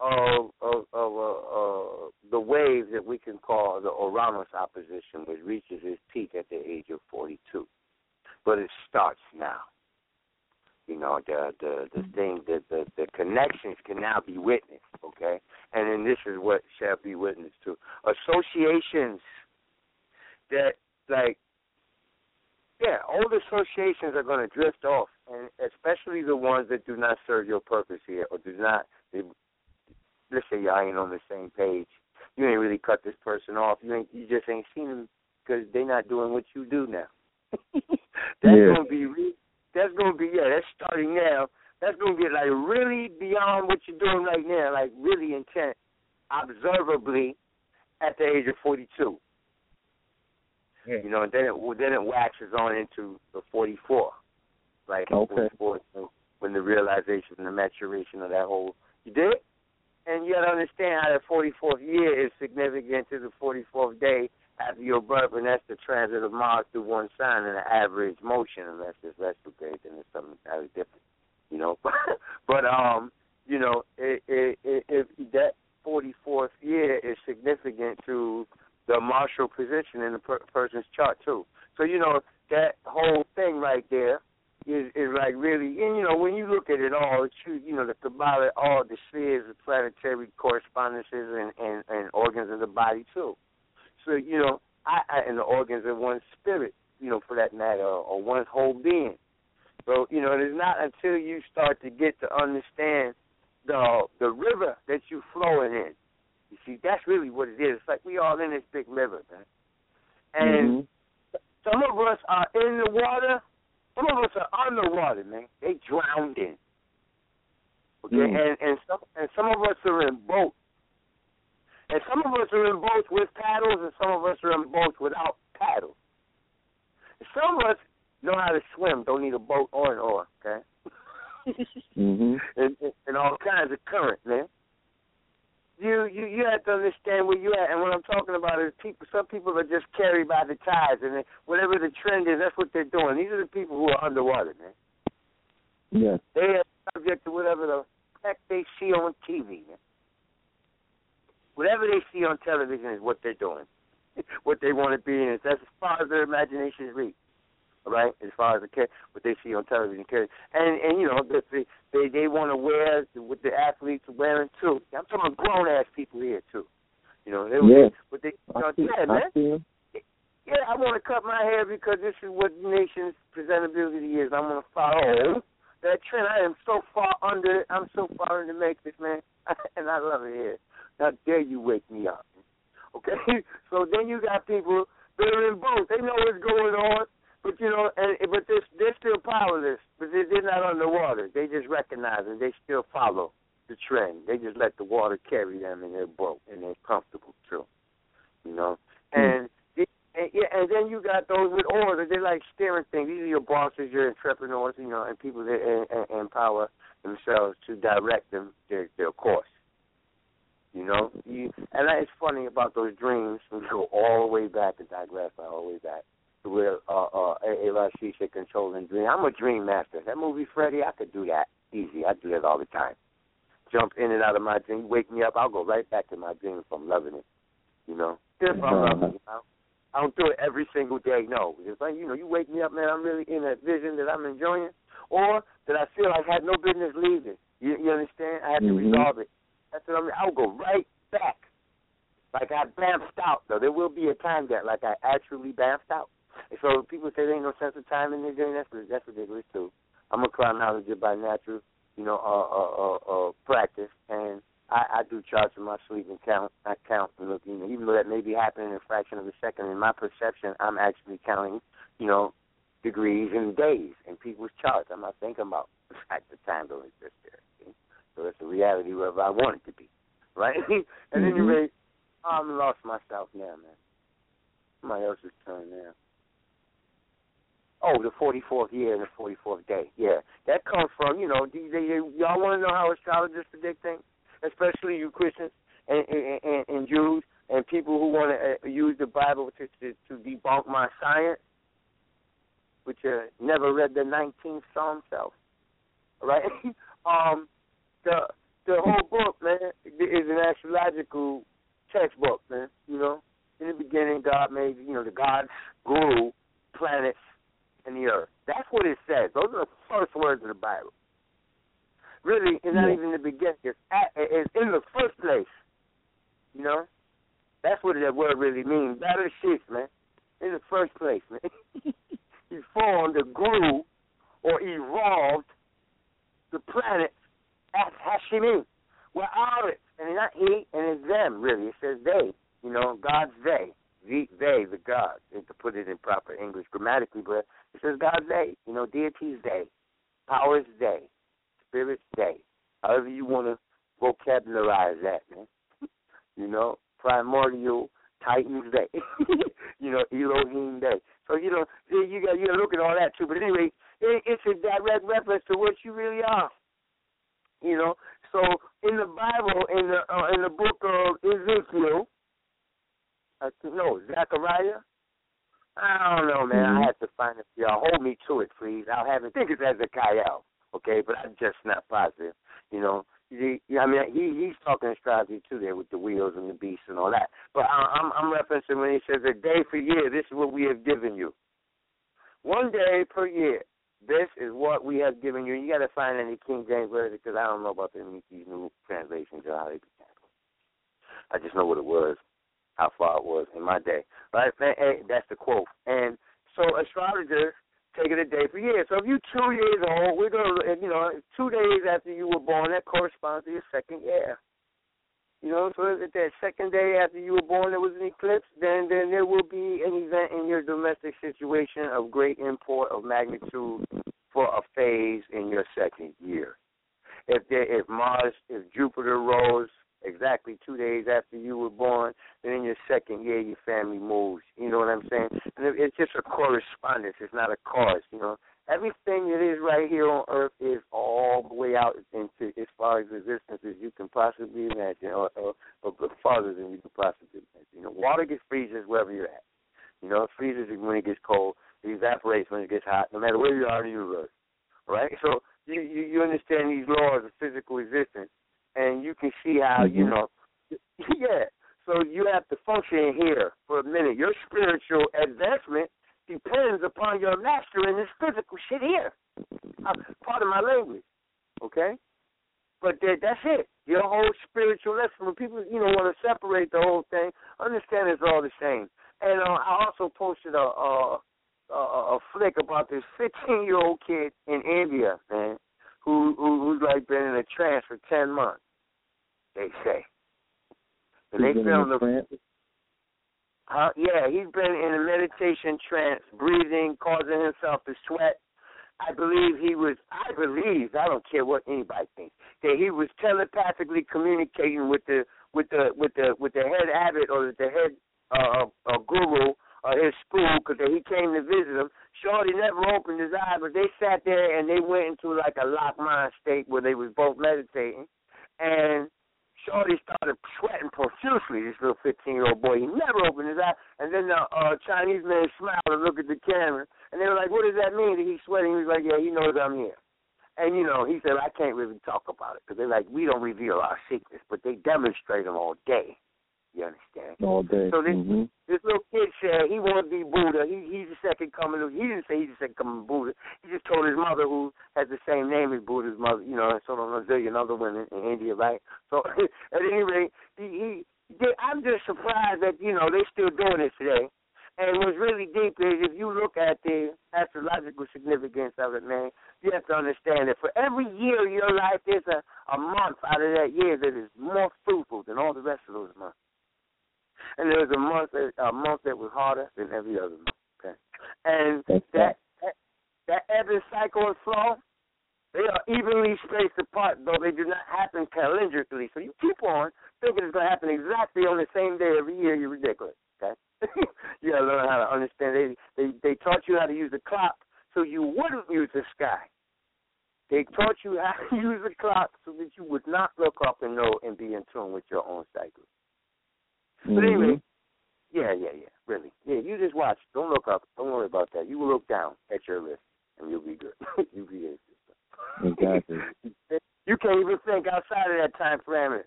of of, of uh, uh, the wave that we can call the Uranus opposition, which reaches its peak at the age of 42. But it starts now. You know, the the the mm-hmm. thing that the the connections can now be witnessed, okay? And then this is what shall be witnessed to. Associations that like yeah, old associations are going to drift off, and especially the ones that do not serve your purpose here, or do not. They, let's say y'all ain't on the same page. You ain't really cut this person off. You ain't. You just ain't seen them because they're not doing what you do now. that's Yeah. gonna be. Re- that's gonna be. Yeah, that's starting now. That's gonna be like really beyond what you're doing right now. Like really intent, observably, at the age of 42. You know, and then it then it waxes on into the 44, like Okay. 44, when the realization and the maturation of that whole you did, and you got to understand how the 44th year is significant to the 44th day after your birth, and that's the transit of Mars through one sign in an average motion, unless it's retrograde, then it's something entirely different, you know. but um, you know, it, it, it, if that 44th year is significant to the martial position in the per- person's chart too. So you know that whole thing right there is is like really, and you know when you look at it all, it's you, you know the Kabbalah, all the spheres, the planetary correspondences, and, and and organs of the body too. So you know, I, I and the organs of one's spirit, you know, for that matter, or, or one's whole being. So you know, it is not until you start to get to understand the the river that you're flowing in. You see, that's really what it is. It's like we all in this big river, man. And some of us are in the water, some of us are underwater, man. They drowned in. Okay, Mm. and and some and some of us are in boats. And some of us are in boats with paddles, and some of us are in boats without paddles. Some of us know how to swim, don't need a boat or an oar, okay? hmm and, and, and all kinds of current, man. You you you have to understand where you at, and what I'm talking about is people. Some people are just carried by the tides, and they, whatever the trend is, that's what they're doing. These are the people who are underwater, man. Yes. They are subject to whatever the heck they see on TV, man. Whatever they see on television is what they're doing, what they want to be in. That's as far as their imaginations reach. All right, as far as the ca- what they see on television, carry. and and you know the, the, they they want to wear what the athletes are wearing too. I'm talking grown ass people here too. You know, they Yeah. what they I uh, see, yeah, man. him. Yeah, I want to cut my hair because this is what the nation's presentability is. I'm going to follow that trend. I am so far under. I'm so far in the matrix, man, and I love it here. How dare you wake me up? Okay, so then you got people that are in both. They know what's going on, but you know, and but they're they're still powerless. But they, they're not underwater. They just recognize and they still follow the trend. They just let the water carry them in their boat, and they're comfortable too. You know, hmm. and. And, yeah, and then you got those with orders. They like steering things. These are your bosses, your entrepreneurs, you know, and people that and, and empower themselves to direct them their their course. You know, you, and that is funny about those dreams. We go all the way back and digress all the way back to where uh, uh, Eli said controlling dream. I'm a dream master. That movie, Freddy, I could do that easy. I do that all the time. Jump in and out of my dream. Wake me up. I'll go right back to my dream if I'm loving it. You know, if I'm loving it. I- I don't do it every single day. No, it's like you know, you wake me up, man. I'm really in a vision that I'm enjoying, or that I feel I had no business leaving. You, you understand? I have to Mhm. resolve it. That's what I mean. I'll go right back, like I bounced out. Though there will be a time that, like, I actually bounced out. And so people say there ain't no sense of time in their dream. That's that's ridiculous too. I'm a chronologist by natural, you know, uh, uh, uh, uh, practice, and I, I do charts in my sleep and count. I count and look, you know, even though that may be happening in a fraction of a second, in my perception, I'm actually counting, you know, degrees and days in people's charts. I'm not thinking about the fact that time don't exist there. So it's a reality wherever I want it to be, right? and then you Mhm. read, oh, I'm lost myself now, man. Somebody else's turn now. Oh, the 44th year and the 44th day. Yeah, that comes from you know. They, they, y'all want to know how astrologers predict things, especially you Christians and and, and, and Jews and people who want to uh, use the Bible to, to to debunk my science, which uh, never read the 19th Psalm self. Right? um, the the whole book, man, is an astrological textbook, man. You know, in the beginning, God made you know the gods grew planets and the earth. That's what it says. Those are the first words of the Bible. Really, it's not Yeah. even the beginning. It's, at, it's in the first place. You know, that's what that word really means. Better shit, man. In the first place, man. he formed or grew or evolved the planet Hashemim. We're it. And it's not he and it's them, really. It says they. You know, God's they. The, they, the God, to put it in proper English grammatically, but it says God's they. You know, deity's they. Powers they. Spirits they. However you want to vocabularize that, man. you know, primordial Titans they. you know, Elohim they. So you know, you got you got to look at all that too. But anyway, it, it's a direct reference to what you really are. You know, so in the Bible, in the uh, in the book of Ezekiel, I think, no Zechariah. I don't know, man. I have to find it. Y'all hold me to it, please. I'll have it. I think it's Ezekiel, okay? But I'm just not positive. You know, he, I mean, he he's talking astrology too there with the wheels and the beasts and all that. But I, I'm I'm referencing when he says a day per year. This is what we have given you. One day per year. This is what we have given you. You got to find any King James version because I don't know about the, these new translations or how they be I just know what it was, how far it was in my day. Right? Hey, that's the quote. And so astrologers take it a day per year. So if you're two years old, we're gonna, you know, two days after you were born, that corresponds to your second year. You know, so if that second day after you were born there was an eclipse, then then there will be an event in your domestic situation of great import of magnitude for a phase in your second year. If there, if Mars, if Jupiter rose exactly two days after you were born, then in your second year your family moves. You know what I'm saying? And it's just a correspondence. It's not a cause. You know, everything that is right here on Earth is all the way out into as far as existence as you can possibly imagine, or, or, or farther than you can possibly imagine. You know, water gets freezes wherever you're at. You know, it freezes when it gets cold. It evaporates when it gets hot. No matter where you are in the universe, right? So you you, you understand these laws of physical existence, and you can see how you mm-hmm. know. Yeah. So you have to function here for a minute. Your spiritual advancement depends upon your mastering this physical shit here. Uh, part of my language, okay? But that, that's it. Your whole spiritual lesson. When people, you know, want to separate the whole thing, understand it's all the same. And uh, I also posted a, a a, a flick about this 15 year old kid in India, man, who, who who's like been in a trance for 10 months. They say. And they in filmed the Yeah, he's been in a meditation trance, breathing, causing himself to sweat. I believe he was. I believe. I don't care what anybody thinks. That he was telepathically communicating with the with the with the with the head abbot or the head uh, uh, guru of his school because he came to visit him. Shorty never opened his eyes, but they sat there and they went into like a locked mind state where they was both meditating, and Shorty started sweating profusely. This little fifteen-year-old boy, he never opened his eyes. And then the uh, Chinese man smiled and looked at the camera, and they were like, "What does that mean?" That he's sweating. He was like, "Yeah, he knows I'm here." And you know, he said, "I can't really talk about it because they're like, we don't reveal our secrets, but they demonstrate them all day." You understand? All day. So this hmm this little kid said he wanted to be Buddha. He he's the second coming of he didn't say he's the second coming of Buddha. He just told his mother who has the same name as Buddha's mother, you know, and so on a zillion other women in India, right? So at any rate, he, he they, I'm just surprised that, you know, they're still doing this today. And what's really deep is if you look at the astrological significance of it, man, you have to understand that for every year of your life, there's a, a month out of that year that is more fruitful than all the rest of those months and there was a month that a month that was harder than every other month. Okay, and That's that, that that ebb and cycle and flow, they are evenly spaced apart, though they do not happen calendarically. So you keep on thinking it's going to happen exactly on the same day every year. You're ridiculous. Okay, you got to learn how to understand. They they they taught you how to use the clock so you wouldn't use the sky. They taught you how to use the clock so that you would not look up and know and be in tune with your own cycle. But anyway, mm-hmm. yeah, yeah, yeah, really. Yeah, you just watch. Don't look up. Don't worry about that. You will look down at your list, and you'll be good. you'll be good. Exactly. you can't even think outside of that time parameter.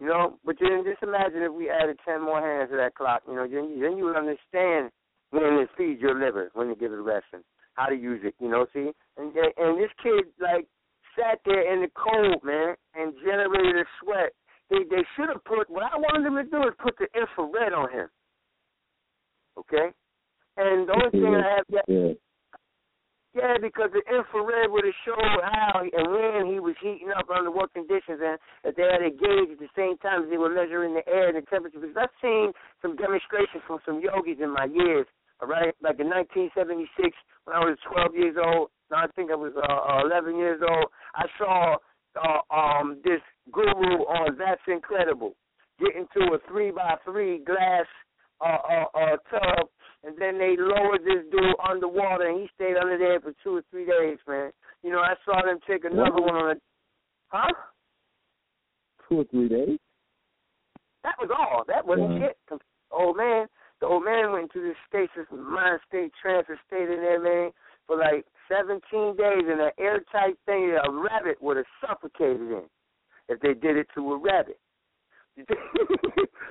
You know, but then just imagine if we added ten more hands to that clock. You know, then, then you would understand when it feeds your liver, when you give it rest, and how to use it. You know, see, and and this kid like sat there in the cold, man, and generated a sweat. They they should have put what I wanted them to do is put the infrared on him. Okay, and the only thing I have that. Yeah. Yeah, because the infrared would have showed how and when he was heating up under what conditions, and that they had a gauge at the same time as they were measuring the air and the temperature. Because I've seen some demonstrations from some yogis in my years, all right, like in 1976 when I was 12 years old. No, I think I was uh, 11 years old. I saw uh, um this guru on That's Incredible get into a three by three glass uh, uh, uh, tub and then they lowered this dude underwater, and he stayed under there for two or three days, man. You know, I saw them take another one on a, huh? Two or three days. That was all. That wasn't Yeah. shit. The old man, the old man went into this stasis, mind state transfer state in there, man, for like 17 days in an airtight thing that a rabbit would have suffocated in if they did it to a rabbit.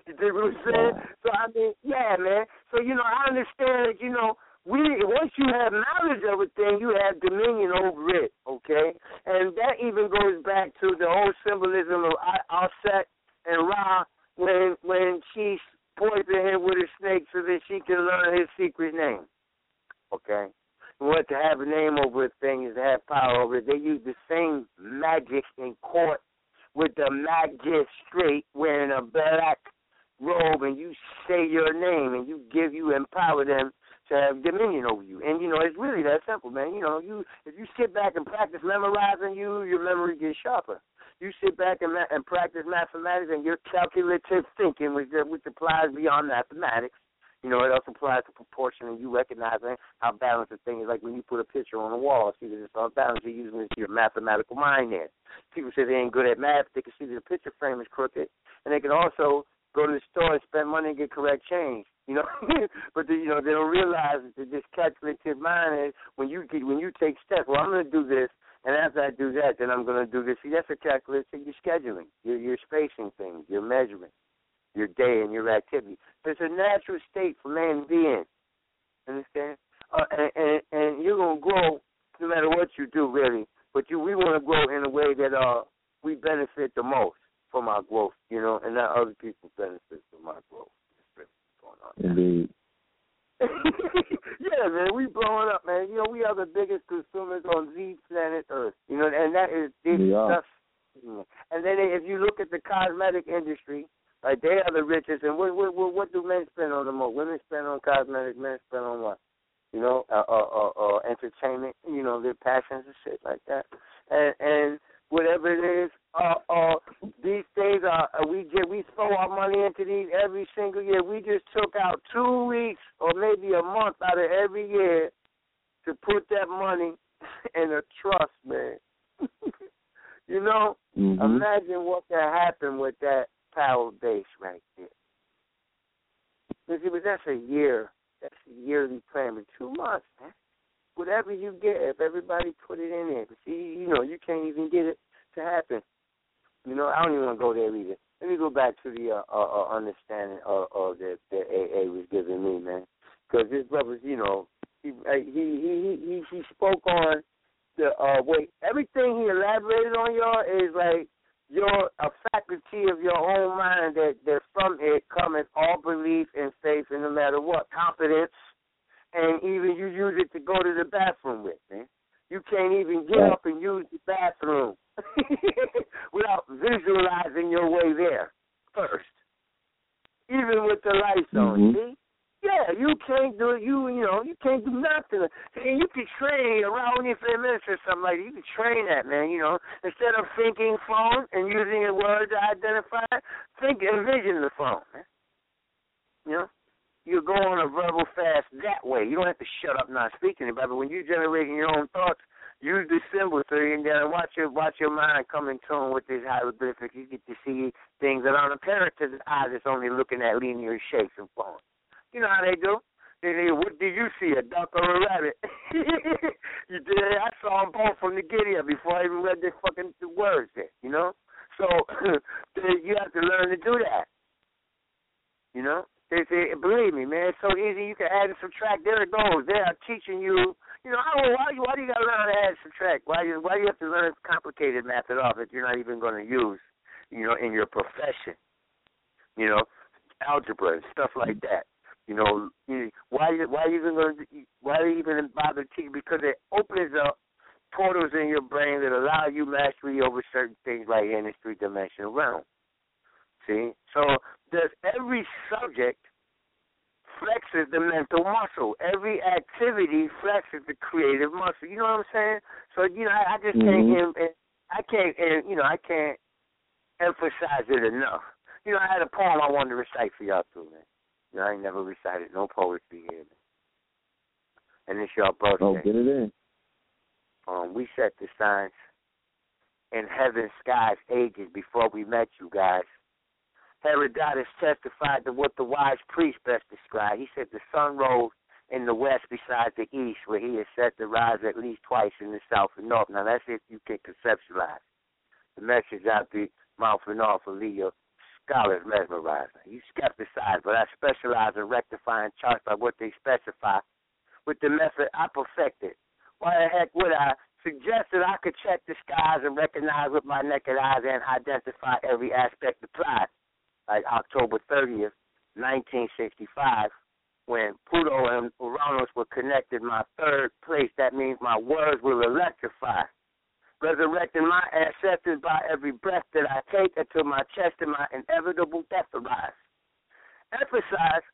You dig, what I'm saying? So I mean, yeah, man. So you know, I understand you know we once you have knowledge of a thing, you have dominion over it. Okay, and that even goes back to the whole symbolism of Aset and Ra when when she poisoned him with a snake so that she can learn his secret name. Okay. What to have a name over a thing is to have power over it. They use the same magic in court with the magistrate wearing a black robe and you say your name and you give you empower them to have dominion over you. And you know, it's really that simple, man. You know, you if you sit back and practice memorizing you, your memory gets sharper. You sit back and, and practice mathematics and your calculative thinking, which which applies beyond mathematics. You know, it also applies to proportion and you recognizing how balanced the thing is. Like when you put a picture on a wall, see that it's off balance, you're using your mathematical mind there. People say they ain't good at math, they can see that the picture frame is crooked, and they can also go to the store and spend money and get correct change. You know, but they, you know they don't realize that this calculative mind is when you get, when you take steps. Well, I'm going to do this, and after I do that, then I'm going to do this. See, that's a calculative. You're scheduling. You're, you're spacing things. You're measuring your day and your activity. It's a natural state for man to be in. Understand? Uh, and, and and you're gonna grow no matter what you do, really. But you, we want to grow in a way that uh we benefit the most from our growth, you know, and not other people benefit from our growth. That's really what's going on. Indeed. yeah, man, we blowing up, man. You know, we are the biggest consumers on the planet Earth. You know, and that is this stuff. And then if you look at the cosmetic industry, like they are the richest. And what what what, what do men spend on the most? Women spend on cosmetics. Men spend on what? You know, uh, uh, uh, uh, entertainment. You know, their passions and shit like that. And and whatever it is, uh, uh, these days, uh, we get we throw our money into these every single year. We just took out two weeks or maybe a month out of every year to put that money in a trust, man. you know, Mhm. imagine what can happen with that power base right there. Because that's a year. That's a yearly plan, but two months, man. Whatever you get, if everybody put it in there, see, you know, you can't even get it to happen. You know, I don't even want to go there either. Let me go back to the uh, uh, uh, understanding of, of that that AA was giving me, man. Because this brother's, you know, he he he he he spoke on the uh wait everything he elaborated on y'all is like your a faculty of your own mind that that from it cometh all belief and faith and no matter what confidence and even you use it to go to the bathroom with man. You can't even get up and use the bathroom without visualizing your way there first even with the lights on Mhm. see yeah, you can't do it. You you know you can't do nothing. And you can train around you for a minute or something like that. You can train that, man. You know, instead of thinking phone and using a word to identify, it, think envision the phone. Man. You know, you go on a verbal fast that way. You don't have to shut up not speaking about it. But when you're generating your own thoughts, use the symbol theory and then watch your watch your mind come in tune with this hieroglyphic. You get to see things that aren't apparent to the eye that's only looking at linear shapes and forms. You know how they do. They say, what did you see, a duck or a rabbit? you did. I saw them both from the giddy up before I even read the fucking words there, you know? So you have to learn to do that. You know? They say, believe me, man, it's so easy. You can add and subtract. There it goes. They are teaching you You know, I don't, why why do you got to learn how to add and subtract? Why you why do you have to learn complicated math at all that you're not even going to use? You know, in your profession. You know, algebra and stuff like that. You know, why why even going why even bother teaching? Because it opens up portals in your brain that allow you mastery over certain things like in the three dimensional realm. See, so does every subject flexes the mental muscle. Every activity flexes the creative muscle. You know what I'm saying? So you know, I, I just mm-hmm. can't. I can't. You know, I can't emphasize it enough. You know, I had a poem I wanted to recite for y'all too, man. Know, I never recited no poetry here. And it's your birthday. Oh, get it in. Um, we set the signs in heaven, skies, ages before we met you guys. Herodotus testified to what the wise priest best described. He said the sun rose in the west besides the east, where he is said to rise at least twice in the south and north. Now that's if you can conceptualize. The message out the mouth and off will leave your scholars mesmerized. You skepticize, but I specialize in rectifying charts by what they specify. With the method I perfected. Why the heck would I suggest that I could check the skies and recognize with my naked eyes and identify every aspect applied? like October 30th, 1965, when Pluto and Uranus were connected my third place. That means my words will electrify, resurrecting my ancestors by every breath that I take until my chest and my inevitable death arise. Emphasize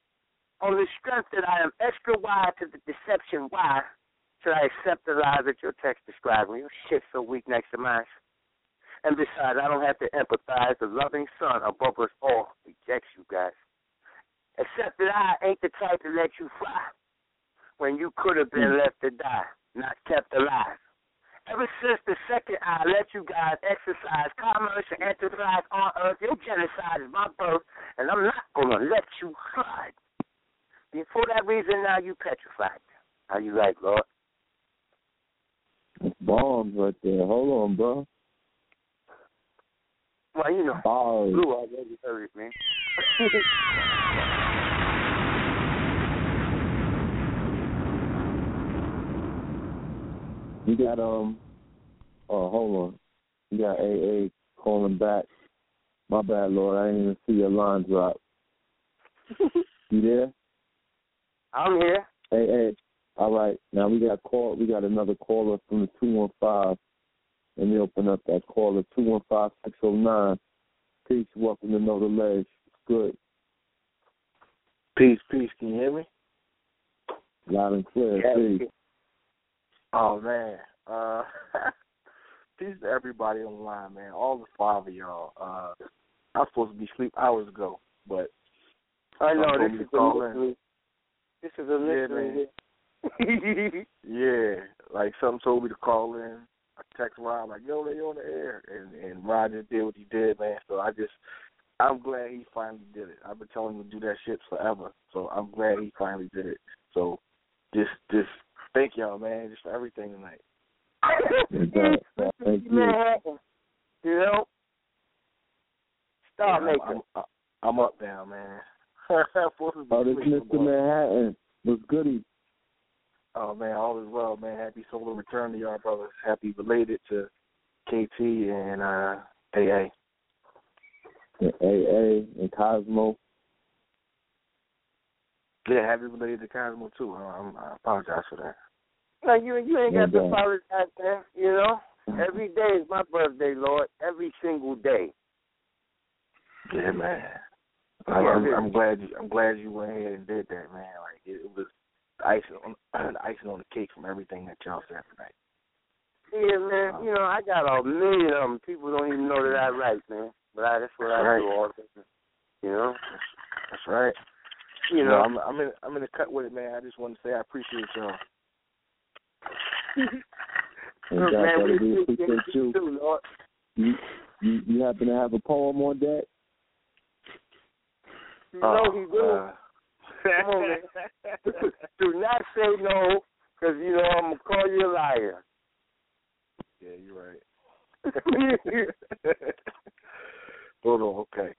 on the strength that I am extra wide to the deception. Why should I accept the lies that your text describes? Well, your shit so weak next to mine. And besides, I don't have to empathize. The loving son above us all rejects you guys. Except that I ain't the type to let you fly when you could have been hmm. left to die, not kept alive. Ever since the second I let you guys exercise commerce and enterprise on earth, your genocide is my birth, and I'm not going to let you hide. And for that reason, now you petrified. How you like, Lord? Bombs right there. Hold on, bro. Well, you know, Bars. Blue already heard it, man. you got um. Oh, hold on. You got AA calling back. My bad, Lord. I didn't even see your line drop. you there? I'm here. Hey, hey. All right. Now we got call. We got another caller from the two one five. Let me open up that caller, 215-609. Peace, welcome to Know the Ledge. Good. Peace, peace. Can you hear me? Loud and clear. Yeah. Peace. Oh, man. Uh, peace to everybody on the line, man. All the five of y'all. Uh, I was supposed to be asleep hours ago, but I know this is to a call. This is a Yeah, mystery. yeah, like something told me to call in. I text Rod like, "Yo, they on the air," and and Rod just did what he did, man. So I just, I'm glad he finally did it. I've been telling him to do that shit forever, so I'm glad he finally did it. So, just, just thank y'all, man, just for everything tonight. Thank you. Manhattan. You know? Star Yeah, maker. I'm, I'm, I'm up now, man. Supposed to be Oh, this asleep, Mr. Manhattan. What's goody? Oh man, all is well, man. Happy solar return to y'all brothers. Happy related to KT and uh AA. And AA and Cosmo. Yeah, happy related to Cosmo too. Uh, I'm, I apologize for that. No, you you ain't got No to doubt. apologize, man. You know? Every day is my birthday, Lord. Every single day. Yeah, man. I'm, Yeah, I'm. I'm glad you. I'm glad you went ahead and did that, man. Like it, it was icing on the icing on the cake from everything that y'all said tonight. Yeah, man. Uh, you know, I got a million of them. People don't even know that I write, man. But I, that's what I Right. do all the time. You know? That's right. You know? I'm I'm in I'm in the cut with it, man. I just want to say I appreciate y'all. And Look, man, we we appreciate appreciate you you. too, Lord. You, you. you happen to have a poem on deck? You know he will. Uh, Come on, man. Do not say no, because, you know, I'm going to call you a liar. yeah, you're right. Hold on, okay.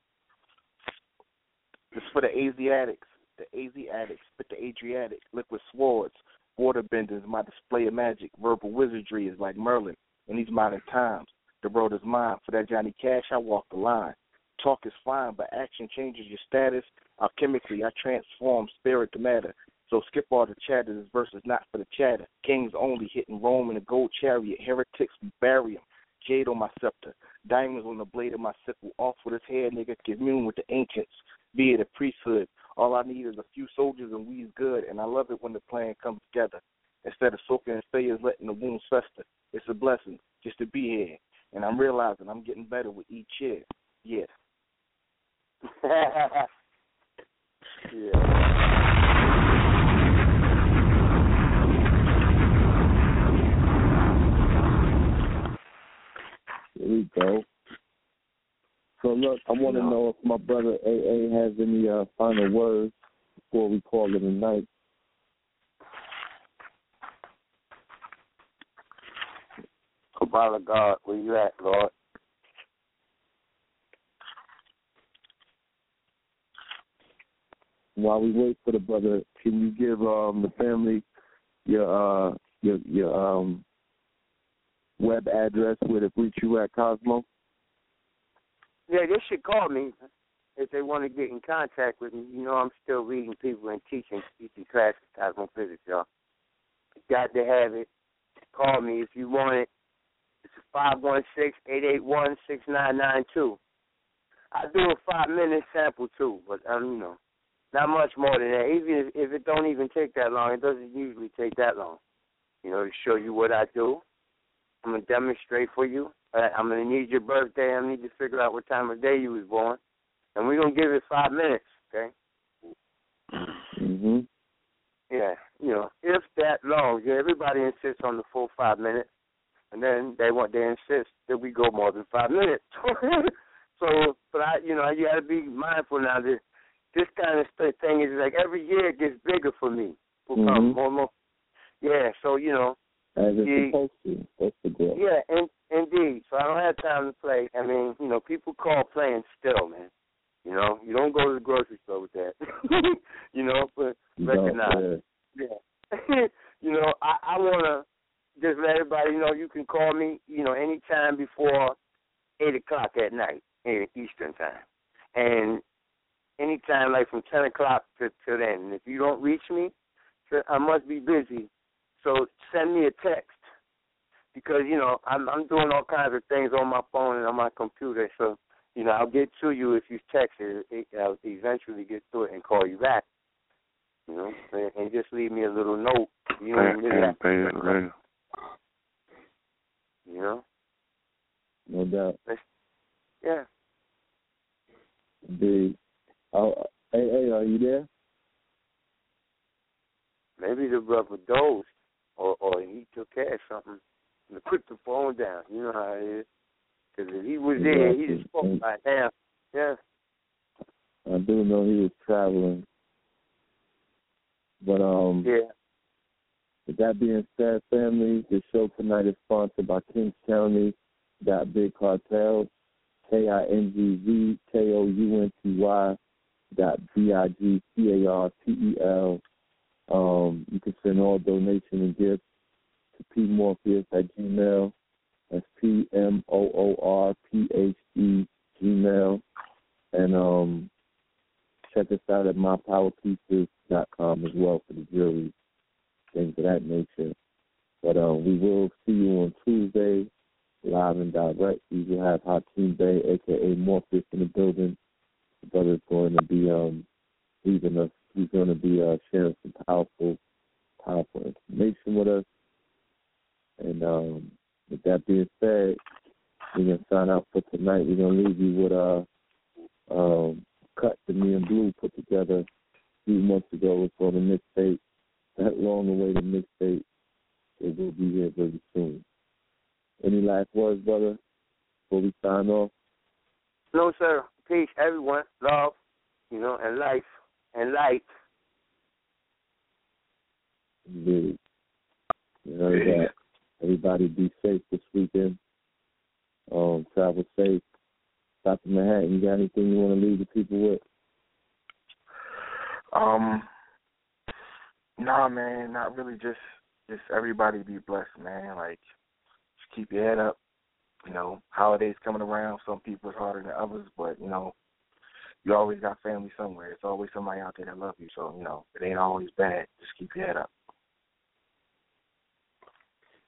This is for the Asiatics. The Asiatics with the Adriatic, liquid swords, water benders, my display of magic, verbal wizardry is like Merlin in these modern times. The world is mine. For that Johnny Cash, I walk the line. Talk is fine, but action changes your status. Alchemically, I transform spirit to matter. So skip all the chatter. This verse is not for the chatter. Kings only hitting Rome in a gold chariot. Heretics bury 'em. Jade on my scepter. Diamonds on the blade of my sickle. Off with his head, nigga. Commune with the ancients. Be it a priesthood. All I need is a few soldiers and we's good. And I love it when the plan comes together. Instead of soaking in failures, letting the wounds fester. It's a blessing just to be here. And I'm realizing I'm getting better with each year. Yeah. yeah. There we go. So look, I want to know if my brother AA has any uh, final words before we call it a night. Kabbalah God, where you at, Lord? While we wait for the brother, can you give um, the family your uh, your your um, web address where to reach you at Cosmo? Yeah, they should call me if they want to get in contact with me. You know, I'm still reading people and teaching teaching classes, cosmophysics, y'all. Got to have it. Call me if you want it. It's five one six eight eight one six nine nine two. I do a five minute sample too, but um, you know, not much more than that. Even if, if it don't even take that long, it doesn't usually take that long. You know, to show you what I do. I'm gonna demonstrate for you. I'm gonna need your birthday. I need to figure out what time of day you was born, and we're gonna give it five minutes. Okay. Mhm. Yeah, you know, if that long, yeah, everybody insists on the full five minutes, and then they want they insist that we go more than five minutes. so, but I, you know, you got to be mindful now that this kind of thing is like every year it gets bigger for me. Mhm. more and more. Yeah, so you know, As it's Yeah. supposed to. That's the goal. yeah, in, indeed. So I don't have time to play. I mean, you know, people call playing still, man. You know, you don't go to the grocery store with that. you know, but You recognize. Yeah. you know, I, I wanna just let everybody know you can call me, you know, anytime before eight o'clock at night in Eastern time. And anytime like from ten o'clock to to then. And if you don't reach me, I must be busy. So send me a text because you know I'm I'm doing all kinds of things on my phone and on my computer. So you know I'll get to you if you text it. it I'll eventually get to it and call you back. You know, and, and just leave me a little note. You know, Can't, really can't pay it later. you know, No doubt. yeah. Indeed. Oh, hey, hey, are you there? Maybe the brother dozed, or or he took care of something and put the phone down. You know how it is. Because if he was there, he'd have spoke by now. Yeah. I do know he was traveling. But um Yeah. with that being said, family, the show tonight is sponsored by Kings County, got Big Cartel, K I N G Z K O U N T Y dot B I G C A R T E L. Um, you can send all donation and gifts to P Morpheus at Gmail. That's P M O O R P H E Gmail. And um check us out at mypowerpieces.com as well for the jewelry, things of that nature. But um, we will see you on Tuesday, live and direct. We will have Hakeem Bay, aka Morpheus, in the building. The brother's going to be um leaving us. He's going to be uh, sharing some powerful, powerful information with us. And um, with that being said, we're gonna sign out for tonight. We're gonna leave you with uh um cut that me and Blue put together a few months ago. It's on the mixtape. That long awaited mixtape. It will be here very soon. Any last words, brother, before we sign off? No, sir. Peace, everyone. Love, you know, and life and light. Indeed. You heard that. Everybody be safe this weekend. Um, travel safe. Dr. Manhattan, you got anything you want to leave the people with? Um, Nah, man, not really. Just, just everybody be blessed, man. Like, just keep your head up. You know, holidays coming around. Some people it's harder than others, but you know, you always got family somewhere. It's always somebody out there that love you. So you know, it ain't always bad. Just keep your head up.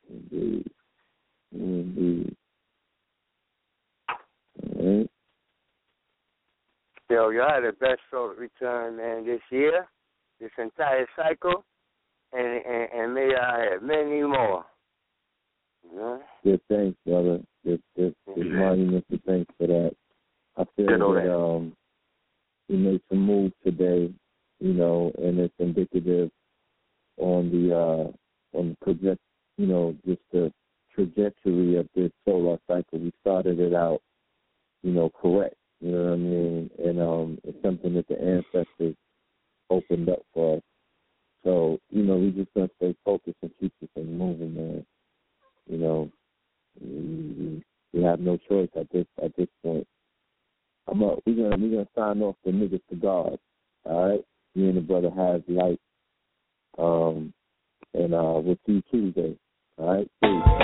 Indeed. Indeed. All right. Yo, y'all had the best sort of return, man, this year, this entire cycle, and and, and may I have many more. Yeah. Good thanks, brother. Good, good, good monumental thanks for that. I feel Good that that. um, we made some moves today, you know, and it's indicative on the uh on the project, you know, just the trajectory of this solar cycle. We started it out, you know, correct. You know what I mean? And um, it's something that the ancestors opened up for us. So, you know, we just gonna stay focused and keep this thing moving, man. You know, we, have no choice at this at this point. I'm up. We're gonna we're gonna sign off the niggas to God. All right, me and the brother has light. Um, and uh, we'll see you Tuesday. All right, peace.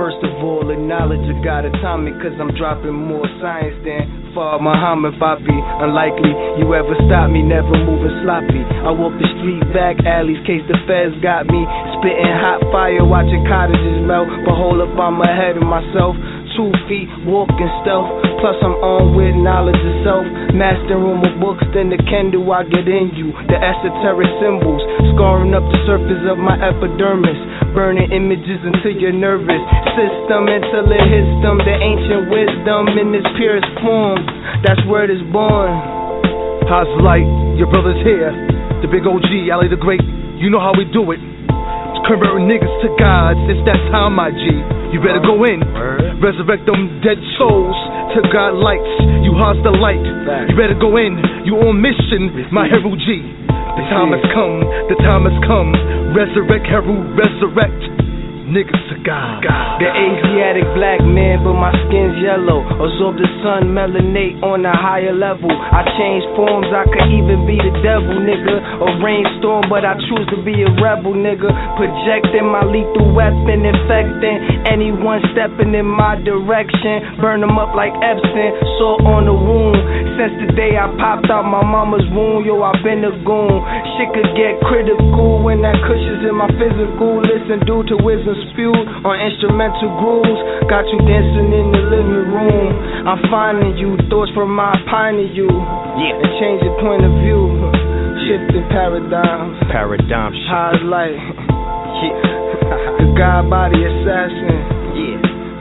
First of all, acknowledge a God atomic, cause I'm dropping more science than Fard Muhammad Bobby. Unlikely you ever stop me, never moving sloppy. I walk the street back alleys, case the feds got me. Spitting hot fire, watching cottages melt. But hold up, I'm ahead of myself. Two feet, walking stealth. Plus, I'm on with knowledge of self. Mastering more books than the candle I get in you. The esoteric symbols, scarring up the surface of my epidermis. Burning images until you're nervous. System until it hits them. The ancient wisdom in its purest form. That's where it is born. How's light? Your brother's here. The big OG, Ali the Great. You know how we do it. Converting niggas to gods. It's that time, my G. You better go in. Resurrect them dead souls to God lights. You host the light. You better go in. You on mission, my hero G. The time has come. The time has come. Resurrect, hero, resurrect. Niggas to God. The Asiatic black man, but my skin's yellow. Absorb the sun, melanate on a higher level. I change forms, I could even be the devil, nigga. A rainstorm, but I choose to be a rebel, nigga. Projecting my lethal weapon, infecting anyone stepping in my direction. Burn them up like Epsom, salt on the wound. Since the day I popped out my mama's womb, yo, I've been a goon. Shit could get critical when that cushion's in my physical. Listen due to wisdom spewed on instrumental grooves. Got you dancing in the living room. I'm finding you, thoughts from my pine to you. Yeah. And change your point of view. Shifting paradigms. Paradigm shit. High light. Yeah. the God body assassin. Yeah.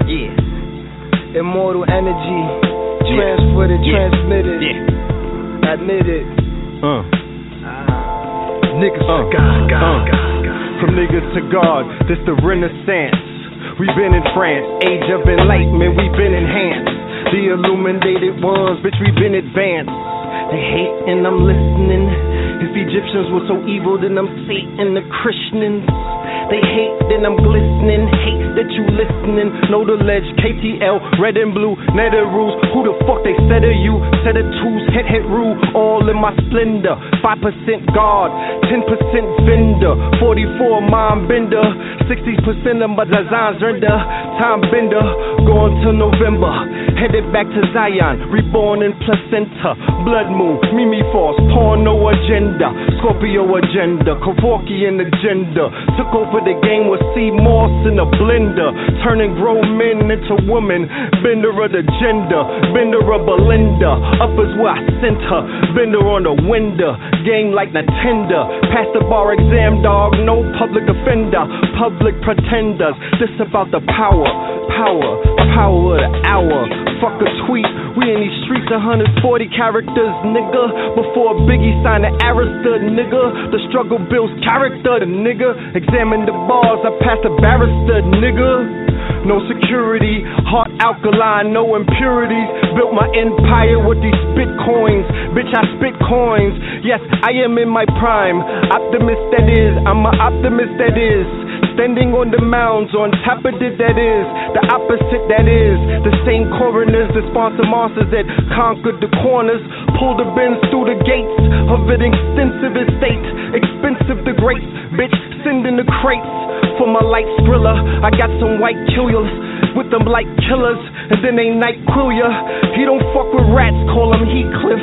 Yeah. Immortal energy. Transferred and Yeah. transmitted. Yeah. Admitted. Uh. Niggas Uh, God, God, uh. God, God. From niggas to God, this the Renaissance. We've been in France, age of enlightenment, we've been enhanced. The illuminated ones, bitch, we've been advanced. They hate and I'm listening. If Egyptians were so evil, then I'm Satan, the Christians. They hate, then I'm glistening. Hate that you listening. Know the ledge, KTL, red and blue, nether rules. Who the fuck they said of you? Set of twos, hit hit rule, all in my splendor. 5% guard, 10% vendor, 44 mind bender, 60% of my designs render. Time bender, going to November. Headed back to Zion, reborn in placenta. Blood moon, Mimi Force, no agenda. Scorpio agenda, Kevorkian agenda. Took over the game with C. Moss in a blender. Turning grown men into women. Bender of the gender, bender of Belinda. Up is where I sent her. Bender on the window. Game like Nintendo. Pass the bar exam, dog. No public offender. Public pretenders. This about the power. Power. Power of the hour. Fuck a tweet. We in these streets 140 characters, nigga. Before Biggie signed the Arista, nigga. The struggle builds character, the nigga. Examine the bars, I passed the barrister, nigga. No security, heart alkaline, no impurities. Built my empire with these bitcoins. Bitch, I spit coins. Yes, I am in my prime. Optimist that is, I'm an optimist that is. Standing on the mounds, on top of it, that is the opposite, that is the same coroners that sponsor monsters that conquered the corners. Pull the bins through the gates of an extensive estate, expensive the grapes, bitch, sending the crates for my light skrilla. I got some white with them like killers, and then they night quill ya. He don't fuck with rats, call him Heathcliff.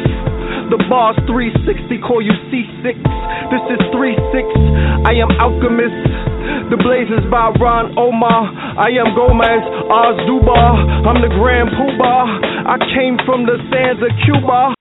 The bar's 360, call you C6. This is 3-6. I am Alchemist. The Blazers by Ron Omar. I am Gomez, Oz. I'm the Grand Poobah. I came from the sands of Cuba.